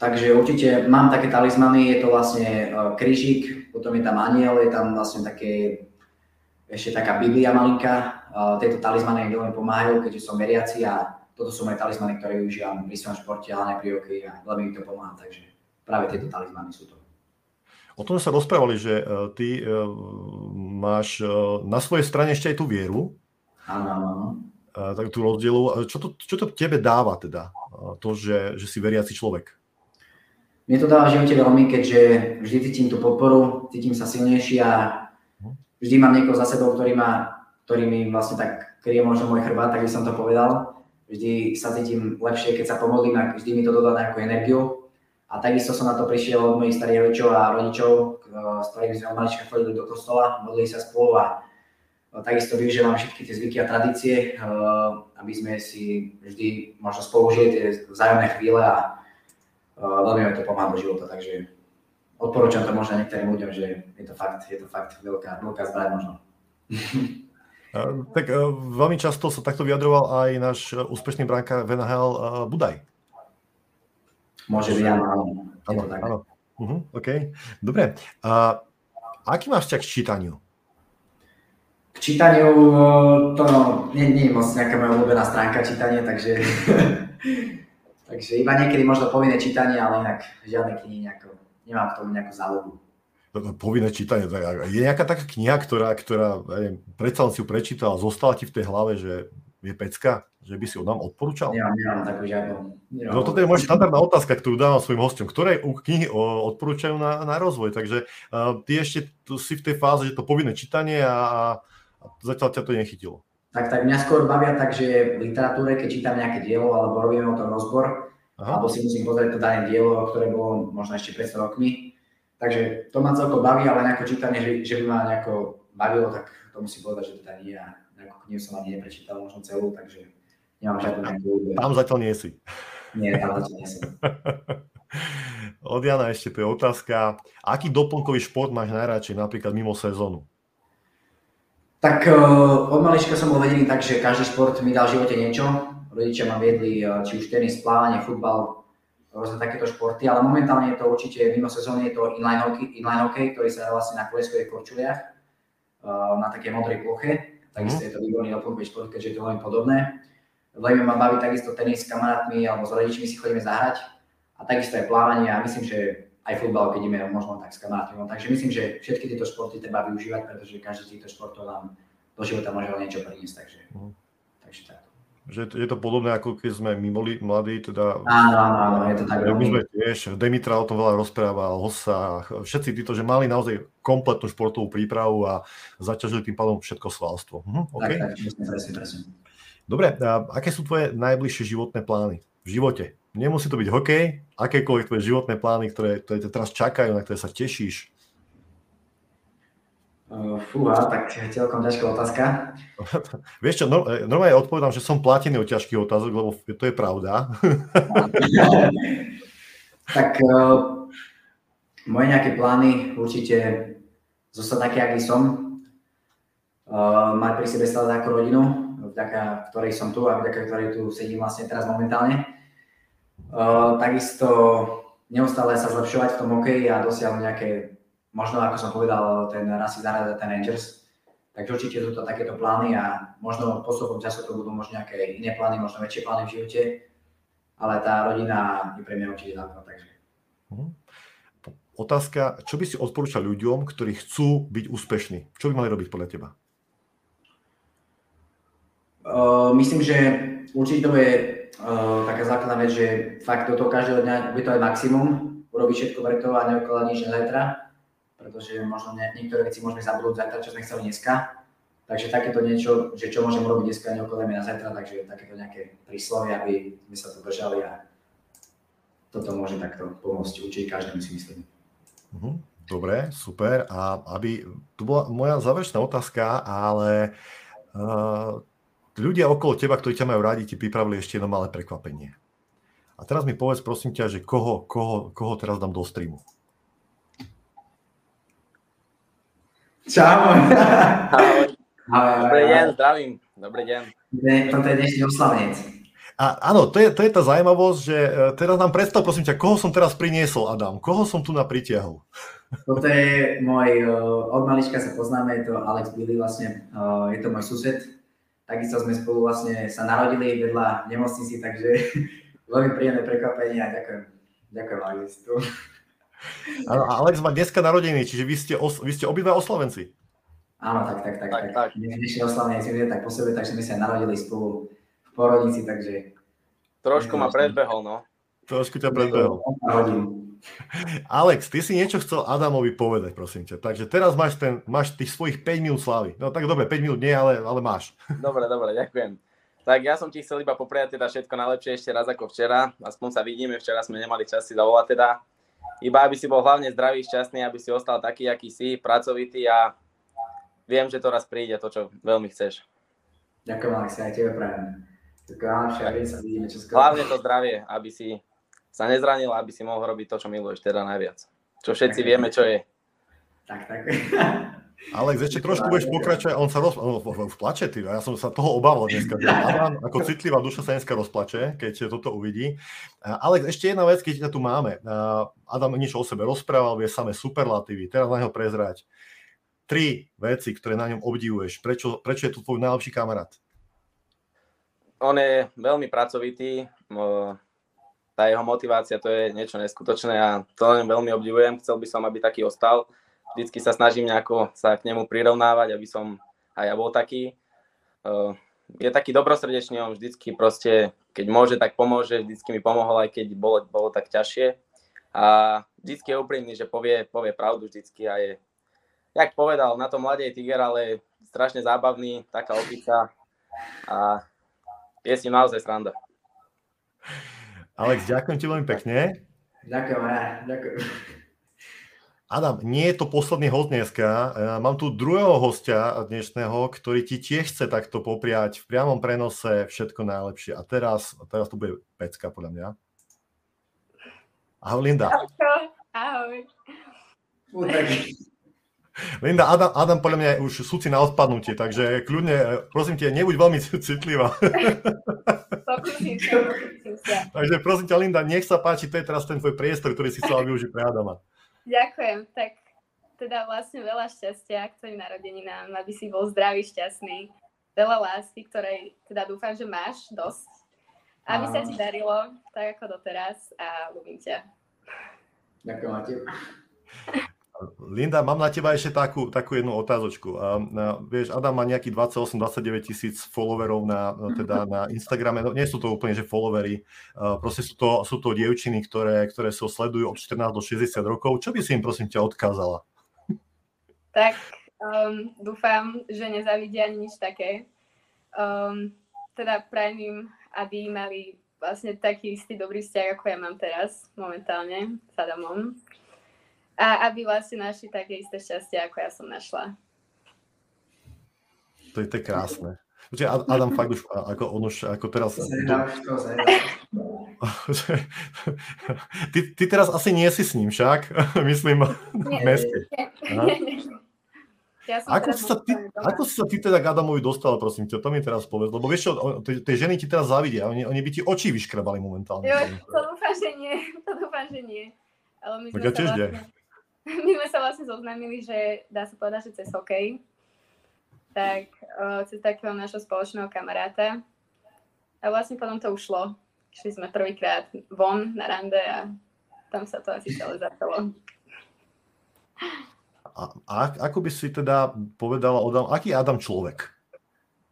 Takže určite mám také talizmany, je to vlastne e, krížik, potom je tam aniel, je tam vlastne také, ešte taká Biblia malinká. E, tieto talizmany mi veľmi pomáhajú, keďže som veriaci a toto sú moje talizmany, ktoré využívam pri svojom športe, ale aj pri hokeji a veľmi mi to pomáha, takže práve tieto talizmany sú to. O tom sa rozprávali, že uh, ty uh, máš uh, na svojej strane ešte aj tú vieru. Áno, tak tú rozdielu. Čo to, čo to tebe dáva teda, to, že, že si veriaci človek? Mne to dáva v živote veľmi, keďže vždy cítim tú podporu, cítim sa silnejší a mhm. vždy mám niekoho za sebou, ktorý, ma, ktorý mi vlastne tak kryje možno môj chrbát, tak by som to povedal. Vždy sa cítim lepšie, keď sa pomodlím a vždy mi to dodá nejakú energiu a takisto som na to prišiel od mojich starých rodičov a rodičov, s ktorými sme od malička chodili do kostola, modlili sa spolu a takisto využívam všetky tie zvyky a tradície, aby sme si vždy možno spolu žili tie vzájomné chvíle a veľmi mi to pomáha do života, takže odporúčam to možno niektorým ľuďom, že je to fakt, je to fakt veľká, veľká zbraň možno. [LAUGHS] Tak veľmi často sa takto vyjadroval aj náš úspešný bránka VNHL Budaj. Môže byť, áno, áno. Áno, áno. Uh-huh, OK. Dobre. A aký máš vzťah k čítaniu? K čítaniu to nie, nie je moc nejaká moja obľúbená stránka čítanie, takže, [LAUGHS] takže iba niekedy možno povinné čítanie, ale inak žiadne knihy nejako, nemám k tomu nejakú zálobu. Povinné čítanie, je nejaká taká kniha, ktorá, ktorá neviem, predsa si ju prečítal a zostala ti v tej hlave, že je pecka? že by si ho nám odporúčal? Ja, nemám takú žiadnu. No toto je moja štandardná otázka, ktorú dávam svojim hostom. Ktoré knihy odporúčajú na, na rozvoj? Takže uh, ty ešte tu si v tej fáze, že to povinné čítanie a, a zatiaľ ťa to nechytilo. Tak, tak mňa skôr bavia tak, že v literatúre, keď čítam nejaké dielo alebo robíme o tom rozbor, Aha. alebo si musím pozrieť to dané dielo, ktoré bolo možno ešte 500 rokmi. Takže to ma celkom baví, ale nejaké čítanie, že, že by ma nejako bavilo, tak to musím povedať, že teda nie. A nejakú knihu som ani neprečítal možno celú, takže Nemám žiadnu Tam zatiaľ nie si. Nie, tam zatiaľ nie som. [LAUGHS] Od Jana ešte tu je otázka. Aký doplnkový šport máš najradšej napríklad mimo sezónu? Tak uh, od malička som bol vedený tak, že každý šport mi dal v živote niečo. Rodičia ma viedli uh, či už tenis, plávanie, futbal, rôzne takéto športy, ale momentálne je to určite mimo sezóny je to inline hockey, inline hockey ktorý sa vlastne na koleskových korčuliach uh, na takej modrej ploche. Takisto mm. je to výborný doplnkový šport, keďže je to veľmi podobné. Veľmi ma baví takisto tenis s kamarátmi alebo s rodičmi si chodíme zahrať a takisto aj plávanie a myslím, že aj futbal, keď ideme možno tak s kamarátmi. Takže myslím, že všetky tieto športy treba využívať, pretože každý z týchto športov nám do života môže niečo priniesť. Takže, uh-huh. takže tak. Že je to podobné, ako keď sme my boli mladí, teda... Áno, áno, je to tak. My sme tiež, Demitra o tom veľa rozprával, Hossa, všetci títo, že mali naozaj kompletnú športovú prípravu a zaťažili tým pádom všetko svalstvo. Uh-huh, okay. Tak, tak, presne, presne. Dobre, a aké sú tvoje najbližšie životné plány v živote? Nemusí to byť hokej, akékoľvek tvoje životné plány, ktoré, ktoré teraz čakajú, na ktoré sa tešíš? Uh, fúha, tak celkom ťažká otázka. [LAUGHS] Vieš čo, no, e, normálne odpovedám, že som platený od ťažkých otázok, lebo to je pravda. [LAUGHS] tak uh, moje nejaké plány určite zostať taký, aký som. Uh, mať pri sebe stále ako rodinu, vďaka ktorej som tu a vďaka ktorej tu sedím vlastne teraz momentálne. Uh, takisto neustále sa zlepšovať v tom hokeji a dosiahnuť nejaké, možno ako som povedal, ten raz si zahrať ten Rangers. Takže určite sú to takéto plány a možno postupom času to budú možno nejaké iné plány, možno väčšie plány v živote, ale tá rodina je pre mňa určite základ. Takže. Mhm. Otázka, čo by si odporúčal ľuďom, ktorí chcú byť úspešní? Čo by mali robiť podľa teba? Uh, myslím, že určite to je uh, taká základná vec, že fakt do toho každého dňa by to aj maximum, urobiť všetko preto a neokladať nič na zajtra, pretože možno ne, niektoré veci môžeme zabudnúť zajtra, čo sme chceli dneska. Takže takéto niečo, že čo môžem robiť dneska, neokladajme na zajtra, takže takéto nejaké príslovy, aby sme sa to držali a toto môže takto pomôcť učiť každému si myslím. Mhm. Dobre, super. A aby, tu bola moja záverečná otázka, ale uh, ľudia okolo teba, ktorí ťa majú radi, ti pripravili ešte jedno malé prekvapenie. A teraz mi povedz, prosím ťa, že koho, koho, koho teraz dám do streamu. Čau. Ahoj. Ahoj. Dobrý deň, zdravím. Dobrý deň. Toto je dnešný oslavnec. A áno, to je, to je tá zaujímavosť, že e, teraz nám predstav, prosím ťa, koho som teraz priniesol, Adam? Koho som tu napritiahol? Toto je môj, e, od malička sa poznáme, je to Alex Billy vlastne, e, je to môj sused. Takisto sme spolu vlastne sa narodili vedľa nemocnici, takže [LAUGHS] veľmi príjemné prekvapenie a ďakujem. Ďakujem, Alex. Áno, Alex má dneska narodeniny, čiže vy ste, os, vy ste obidva oslavenci. Áno, tak, tak, tak. tak, tak. Oslavenie si tak po sebe, takže sme sa narodili spolu v porodnici, takže... Trošku ma predbehol, no. Trošku ťa predbehol. [LAUGHS] Alex, ty si niečo chcel Adamovi povedať, prosím ťa. Takže teraz máš, ten, máš tých svojich 5 minút slávy. No tak dobre, 5 minút nie, ale, ale máš. [LAUGHS] Dobre, dobre, ďakujem. Tak ja som ti chcel iba popriať teda všetko najlepšie ešte raz ako včera. Aspoň sa vidíme, včera sme nemali čas si zavolať teda. Iba aby si bol hlavne zdravý, šťastný, aby si ostal taký, aký si, pracovitý a viem, že to raz príde, to, čo veľmi chceš. Ďakujem, Alex, aj tebe prajem. Hlavne to zdravie, aby si sa nezranil, aby si mohol robiť to, čo miluješ teda najviac. Čo všetci vieme, čo je. Tak, tak. [LAUGHS] Alex, ešte trošku budeš pokračovať, on sa roz... Už plače, ty, ja som sa toho obával dneska. Adam, ako [LAUGHS] citlivá duša sa dneska rozplače, keď toto uvidí. Alex, ešte jedna vec, keď ťa tu máme. Adam niečo o sebe rozprával, vie samé superlatívy, teraz na neho prezrať tri veci, ktoré na ňom obdivuješ. Prečo, prečo je to tvoj najlepší kamarát? On je veľmi pracovitý, tá jeho motivácia to je niečo neskutočné a to len veľmi obdivujem. Chcel by som, aby taký ostal. Vždycky sa snažím nejako sa k nemu prirovnávať, aby som aj ja bol taký. Je taký dobrosrdečný, on vždycky proste, keď môže, tak pomôže. Vždycky mi pomohol, aj keď bolo, bolo tak ťažšie. A vždycky je úprimný, že povie, povie pravdu vždycky a je jak povedal, na tom mladej Tiger, ale strašne zábavný, taká opica a je s ním naozaj sranda. Alex, ďakujem ti veľmi pekne. Ďakujem, ďakujem. Adam, nie je to posledný host dneska. Mám tu druhého hostia dnešného, ktorý ti tiež chce takto popriať v priamom prenose všetko najlepšie. A teraz, teraz to bude pecka podľa mňa. Ahoj, Linda. Ahoj. Linda, Adam, Adam podľa mňa už súci na odpadnutie, takže kľudne, prosím ťa, nebuď veľmi [LAUGHS] citlivá. takže prosím ťa, Linda, nech sa páči, to je teraz ten tvoj priestor, ktorý si chcela využiť pre Adama. Ďakujem, tak teda vlastne veľa šťastia k tvojim narodeninám, aby si bol zdravý, šťastný, veľa lásky, ktorej teda dúfam, že máš dosť. Aby sa ti darilo, tak ako doteraz a ľúbim ťa. Ďakujem, Matiu. [LAUGHS] Linda, mám na teba ešte takú, takú jednu otázočku. A, vieš, Adam má nejaký 28-29 tisíc followerov na, teda na Instagrame. No, nie sú to úplne, že followery. A, proste sú to, sú to dievčiny, ktoré, ktoré sa sledujú od 14 do 60 rokov. Čo by si im, prosím ťa, odkázala? Tak um, dúfam, že nezavidia ani nič také. Um, teda prajem im, aby mali vlastne taký istý dobrý vzťah, ako ja mám teraz momentálne s Adamom a aby vlastne našli také isté šťastie, ako ja som našla. To je, to je krásne. Čiže Adam fakt už, ako on už, ako teraz... ty, ty teraz asi nie si s ním však, [LAUGHS] myslím, v meste. Ja ako, si sa ty, ako si sa ty teda k Adamovi dostala, prosím ťa, to mi teraz povedz, lebo vieš čo, tie ženy ti teraz závidia, oni, oni by ti oči vyškrabali momentálne. Jo, to dúfam, že nie, to dúfam, že nie. Ale my tak ja tiež vlastne, [LAUGHS] my sme sa vlastne zoznámili, že dá sa povedať, že cez hokej. Tak uh, cez takého našho spoločného kamaráta. A vlastne potom to ušlo. Išli sme prvýkrát von na rande a tam sa to asi celé začalo. A, a ako by si teda povedala, Adam, aký je Adam človek?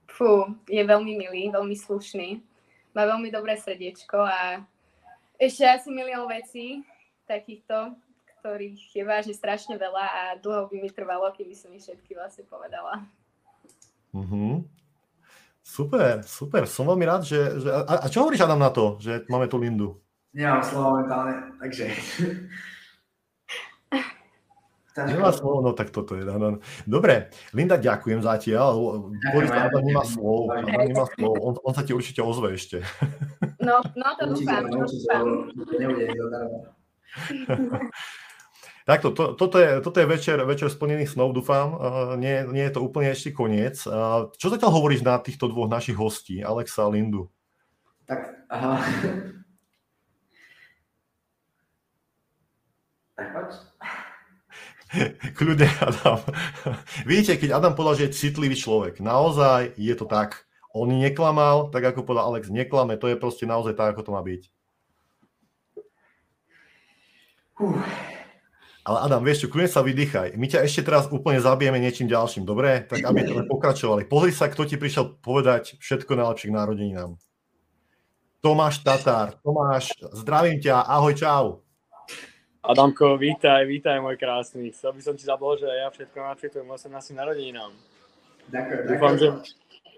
Fú, je veľmi milý, veľmi slušný. Má veľmi dobré srdiečko a ešte asi milión vecí takýchto, ktorých je vážne strašne veľa a dlho by mi trvalo, keby som ich všetky vlastne povedala. Uh-huh. Super, super. Som veľmi rád, že... že a, a čo hovoríš, Adam, na to, že máme tu Lindu? Nemám slovo momentálne, takže... [LAUGHS] Nemá slovo, no tak toto je. No, no. Dobre, Linda, ďakujem zatiaľ. Boris Adam nemá slov. Nemá slov. On, on sa ti určite ozve ešte. No, no to dúfam. [LAUGHS] Takto, to, toto, je, toto je večer, večer splnených snov, dúfam. Uh, nie, nie je to úplne ešte koniec. Uh, čo zatiaľ hovoríš na týchto dvoch našich hostí, Alexa a Lindu? Tak, aha. tak poď. Kľudne, Adam. Vidíte, keď Adam povedal, že je citlivý človek, naozaj je to tak. On neklamal, tak ako povedal Alex, neklame, to je proste naozaj tak, ako to má byť. Uh. Ale Adam, vieš čo, kľudne sa vydýchaj. My ťa ešte teraz úplne zabijeme niečím ďalším, dobre? Tak aby to pokračovali. Pozri sa, kto ti prišiel povedať všetko najlepšie k narodeninám. Tomáš Tatár. Tomáš, zdravím ťa, ahoj, čau. Adamko, vítaj, vítaj, môj krásny. Chcel by som ti zablahoželať ja všetko najlepšie tvojim 18 narodeninám. Ďakujem, dúfam, že,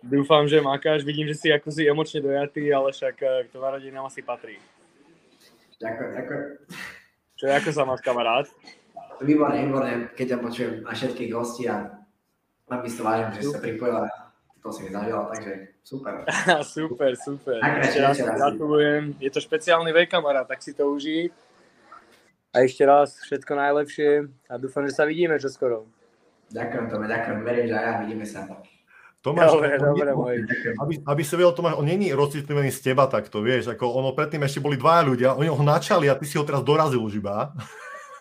dúfam, že makáš. Vidím, že si ako si emočne dojatý, ale však eh, k narodeninám asi patrí. Ďakujem, ďakujem. Čo, ako sa máš, kamarát? Výborne, výborne, keď ťa počujem a všetkých hostí a veľmi si to vážim, že sa pripojila. To si mi zažila, takže super. [LAUGHS] super, super. Ešte raz gratulujem. Je to špeciálny vek, kamarát, tak si to užij. A ešte raz všetko najlepšie a dúfam, že sa vidíme čoskoro. Ďakujem Tome, ďakujem. Verím, že aj ja vidíme sa. Tomáš, dobre, on, dobre, on, aby, aby si vedel, Tomáš, on není rozcitlivený z teba takto, vieš, ako ono predtým ešte boli dvaja ľudia, oni ho načali a ty si ho teraz dorazil už iba.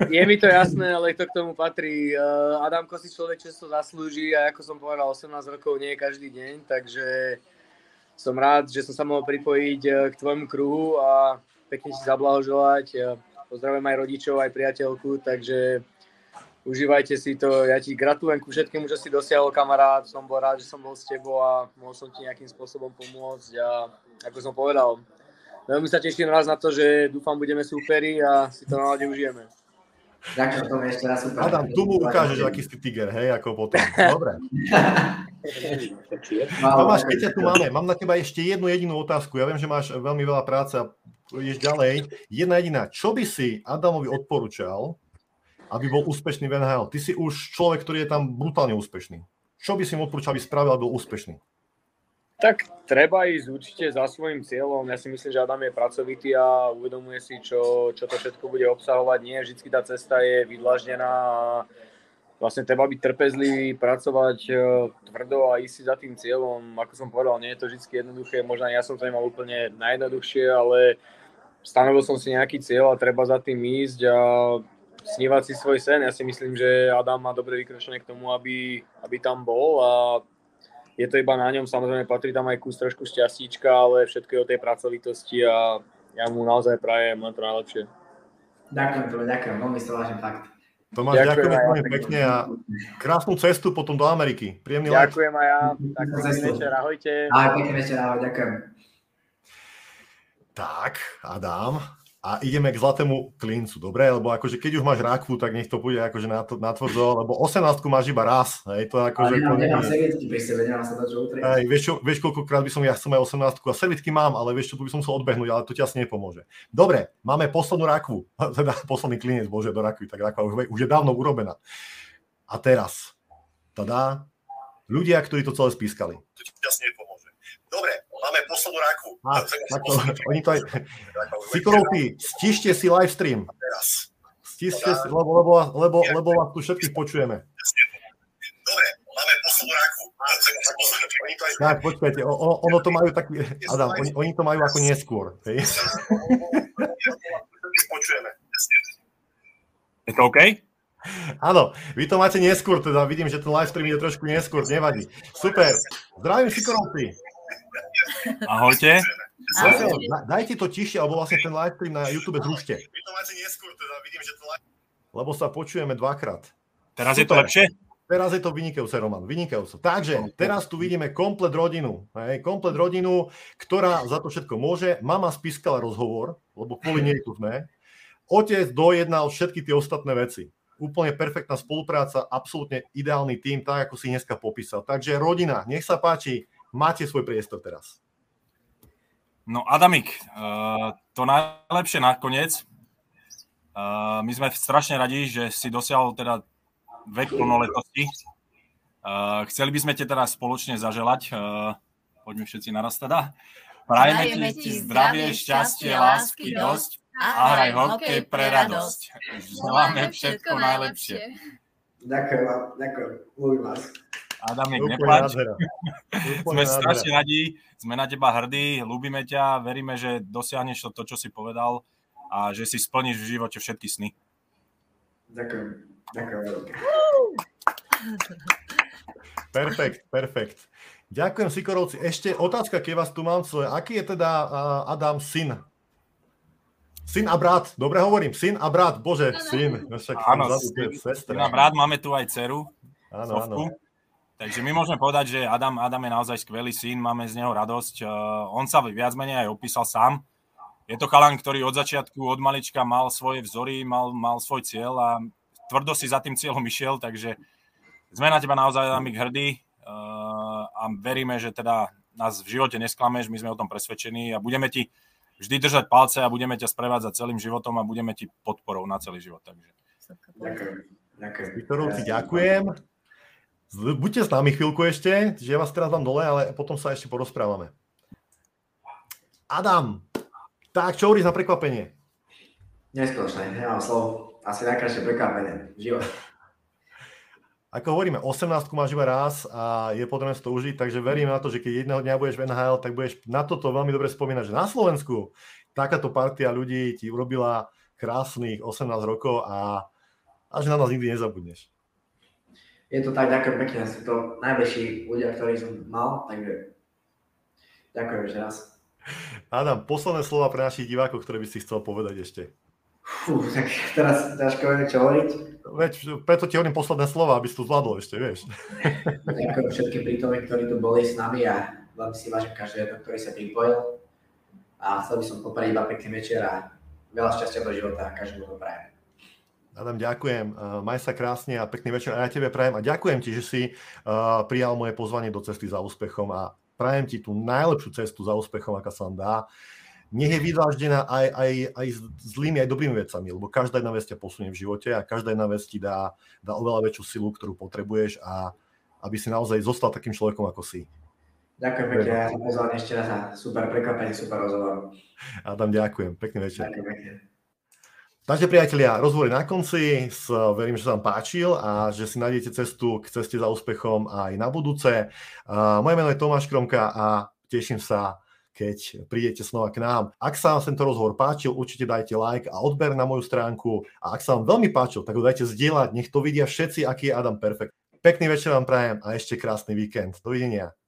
Je mi to jasné, ale to k tomu patrí. Uh, Adamko si človek často zaslúži a ako som povedal, 18 rokov nie je každý deň, takže som rád, že som sa mohol pripojiť uh, k tvojmu kruhu a pekne si zablahoželať. Uh, pozdravujem aj rodičov, aj priateľku, takže užívajte si to. Ja ti gratulujem ku všetkému, čo si dosiahol, kamarát. Som bol rád, že som bol s tebou a mohol som ti nejakým spôsobom pomôcť. A ako som povedal, veľmi sa teším raz na to, že dúfam, budeme súperi a si to na užijeme. Ďakujem, to ešte raz super. Adam, tu mu ukážeš, aký si tiger, hej, ako potom. Dobre. Tomáš, keď ťa tu máme, mám na teba ešte jednu jedinú otázku. Ja viem, že máš veľmi veľa práce a ideš ďalej. Jedna jediná. Čo by si Adamovi odporúčal, aby bol úspešný v NHL? Ty si už človek, ktorý je tam brutálne úspešný. Čo by si mu odporúčal, aby spravil, aby bol úspešný? Tak treba ísť určite za svojim cieľom. Ja si myslím, že Adam je pracovitý a uvedomuje si, čo, čo to všetko bude obsahovať. Nie vždy tá cesta je vydlaždená a vlastne treba byť trpezlivý, pracovať e, tvrdo a ísť si za tým cieľom. Ako som povedal, nie je to vždy jednoduché, možno ja som to nemal úplne najjednoduchšie, ale stanovil som si nejaký cieľ a treba za tým ísť a snívať si svoj sen. Ja si myslím, že Adam má dobre vykročené k tomu, aby, aby tam bol a je to iba na ňom, samozrejme patrí tam aj kus trošku šťastíčka, ale všetko je o tej pracovitosti a ja mu naozaj prajem len to najlepšie. Ďakujem, to, ďakujem, veľmi sa vážim fakt. Tomáš, ďakujem, ďakujem veľmi pekne a krásnu cestu potom do Ameriky. Príjemný Ďakujem aj ja. Tak pekný večer, ahojte. Ahoj, pekný večer, ahoj, ďakujem. Tak, Adam, a ideme k zlatému klincu, dobre? Lebo akože keď už máš rakvu, tak nech to bude akože na, to, na tvrdo, lebo 18 máš iba raz, hej, to akože... Ale nemám, nemám servietky pri sebe, nemám sa to čo utrieť. Hej, vieš, čo, vieš, koľkokrát by som ja chcel aj 18 a servietky mám, ale vieš čo, tu by som musel odbehnúť, ale to ti asi nepomôže. Dobre, máme poslednú rakvu, [LAUGHS] teda posledný klinec, bože, do rakvy, tak rakva už, už je dávno urobená. A teraz, tada, ľudia, ktorí to celé spískali. To ti asi nepomôže. Dobre, máme poslednú raku. A, takto, oni to aj... Sikorovky, stište si live stream. Stište si, lebo, lebo, lebo, lebo vás tu všetkých počujeme. Dobre, máme poslednú raku. Tak, počkajte, ono, ono to majú tak... Adam, oni, oni to majú ako neskôr. Hej? Počujeme. Je to OK? Áno, vy to máte neskôr, teda vidím, že ten live stream je trošku neskôr, nevadí. Super, zdravím Sikorovky. Ahojte. Ahojte. Dajte to tišie, alebo vlastne ten live stream na YouTube zrušte. Vy to máte neskôr, teda vidím, že to live... Lebo sa počujeme dvakrát. Teraz Super. je to lepšie? Teraz je to vynikajúce, Roman, vynikajúce. Takže teraz tu vidíme komplet rodinu, hej, komplet rodinu, ktorá za to všetko môže. Mama spískala rozhovor, lebo kvôli nej tu sme. Otec dojednal všetky tie ostatné veci. úplne perfektná spolupráca, absolútne ideálny tým, tak ako si dneska popísal. Takže rodina, nech sa páči, máte svoj priestor teraz. No Adamik, uh, to najlepšie nakoniec. Uh, my sme strašne radi, že si dosiahol teda vek plnoletosti. Uh, chceli by sme te teda spoločne zaželať, uh, poďme všetci naraz teda, prajeme ti zdravie, šťastie, lásky dosť a hraj hokej pre radosť. Želáme všetko najlepšie. Ďakujem vám, ďakujem, ľúbim vás. Adamik, neplač. [LAUGHS] Sme strašne radi, sme na teba hrdí, ľúbime ťa, veríme, že dosiahneš to, to, čo si povedal a že si splníš v živote všetky sny. Ďakujem, ďakujem. [LAUGHS] Perfekt, perfekt. Ďakujem, Sikorovci. Ešte otázka, keď vás tu mám, co je, aký je teda uh, Adam syn? Syn a brat, dobre hovorím, syn a brat, bože, syn. No však áno, syn a brat, máme tu aj dceru, áno, áno. Takže my môžeme povedať, že Adam, Adam je naozaj skvelý syn, máme z neho radosť. On sa viac menej aj opísal sám. Je to chalan, ktorý od začiatku, od malička mal svoje vzory, mal, mal svoj cieľ a tvrdo si za tým cieľom išiel, takže sme na teba naozaj Adamik hrdí a veríme, že teda nás v živote nesklameš, my sme o tom presvedčení a budeme ti vždy držať palce a budeme ťa sprevádzať celým životom a budeme ti podporou na celý život. Takže. Ďakujem. Ďakujem. Viktorovci, ďakujem. Buďte s nami chvíľku ešte, že ja vás teraz dám dole, ale potom sa ešte porozprávame. Adam, tak čo hovoríš na prekvapenie? Neskutočné, nemám slov. Asi najkrajšie prekvapenie. Život. Ako hovoríme, 18 máš iba raz a je potrebné si to užiť, takže verím na to, že keď jedného dňa budeš v NHL, tak budeš na toto veľmi dobre spomínať, že na Slovensku takáto partia ľudí ti urobila krásnych 18 rokov a, a že na nás nikdy nezabudneš je to tak, ďakujem pekne, sú to najbližší ľudia, ktorí som mal, takže ďakujem ešte raz. Adam, posledné slova pre našich divákov, ktoré by si chcel povedať ešte. Fú, tak teraz ťažko viem, čo hovoriť. Veď, preto ti hovorím posledné slova, aby si to zvládol ešte, vieš. Ďakujem všetkým prítomným, ktorí tu boli s nami a veľmi si vážim každého, ktorý sa pripojil. A chcel by som poprať iba pekný večer a veľa šťastia do života a každému to prajem. Adam, ďakujem. Maj sa krásne a pekný večer aj ja tebe prajem. A ďakujem ti, že si uh, prijal moje pozvanie do cesty za úspechom a prajem ti tú najlepšiu cestu za úspechom, aká sa vám dá. Nech je vydláždená aj, aj, aj zlými, aj dobrými vecami, lebo každá jedna vec ťa posunie v živote a každá jedna vec ti dá, dá oveľa väčšiu silu, ktorú potrebuješ a aby si naozaj zostal takým človekom, ako si. Ďakujem pekne za pozvanie ešte raz a super prekvapenie, super rozhovor. Adam, ďakujem. Pekný večer. Ďakujem pekne. Takže priatelia, rozhovor na konci. Verím, že sa vám páčil a že si nájdete cestu k ceste za úspechom aj na budúce. Moje meno je Tomáš Kromka a teším sa, keď prídete znova k nám. Ak sa vám tento rozhovor páčil, určite dajte like a odber na moju stránku. A ak sa vám veľmi páčil, tak ho dajte zdieľať. Nech to vidia všetci, aký je Adam Perfect. Pekný večer vám prajem a ešte krásny víkend. Dovidenia.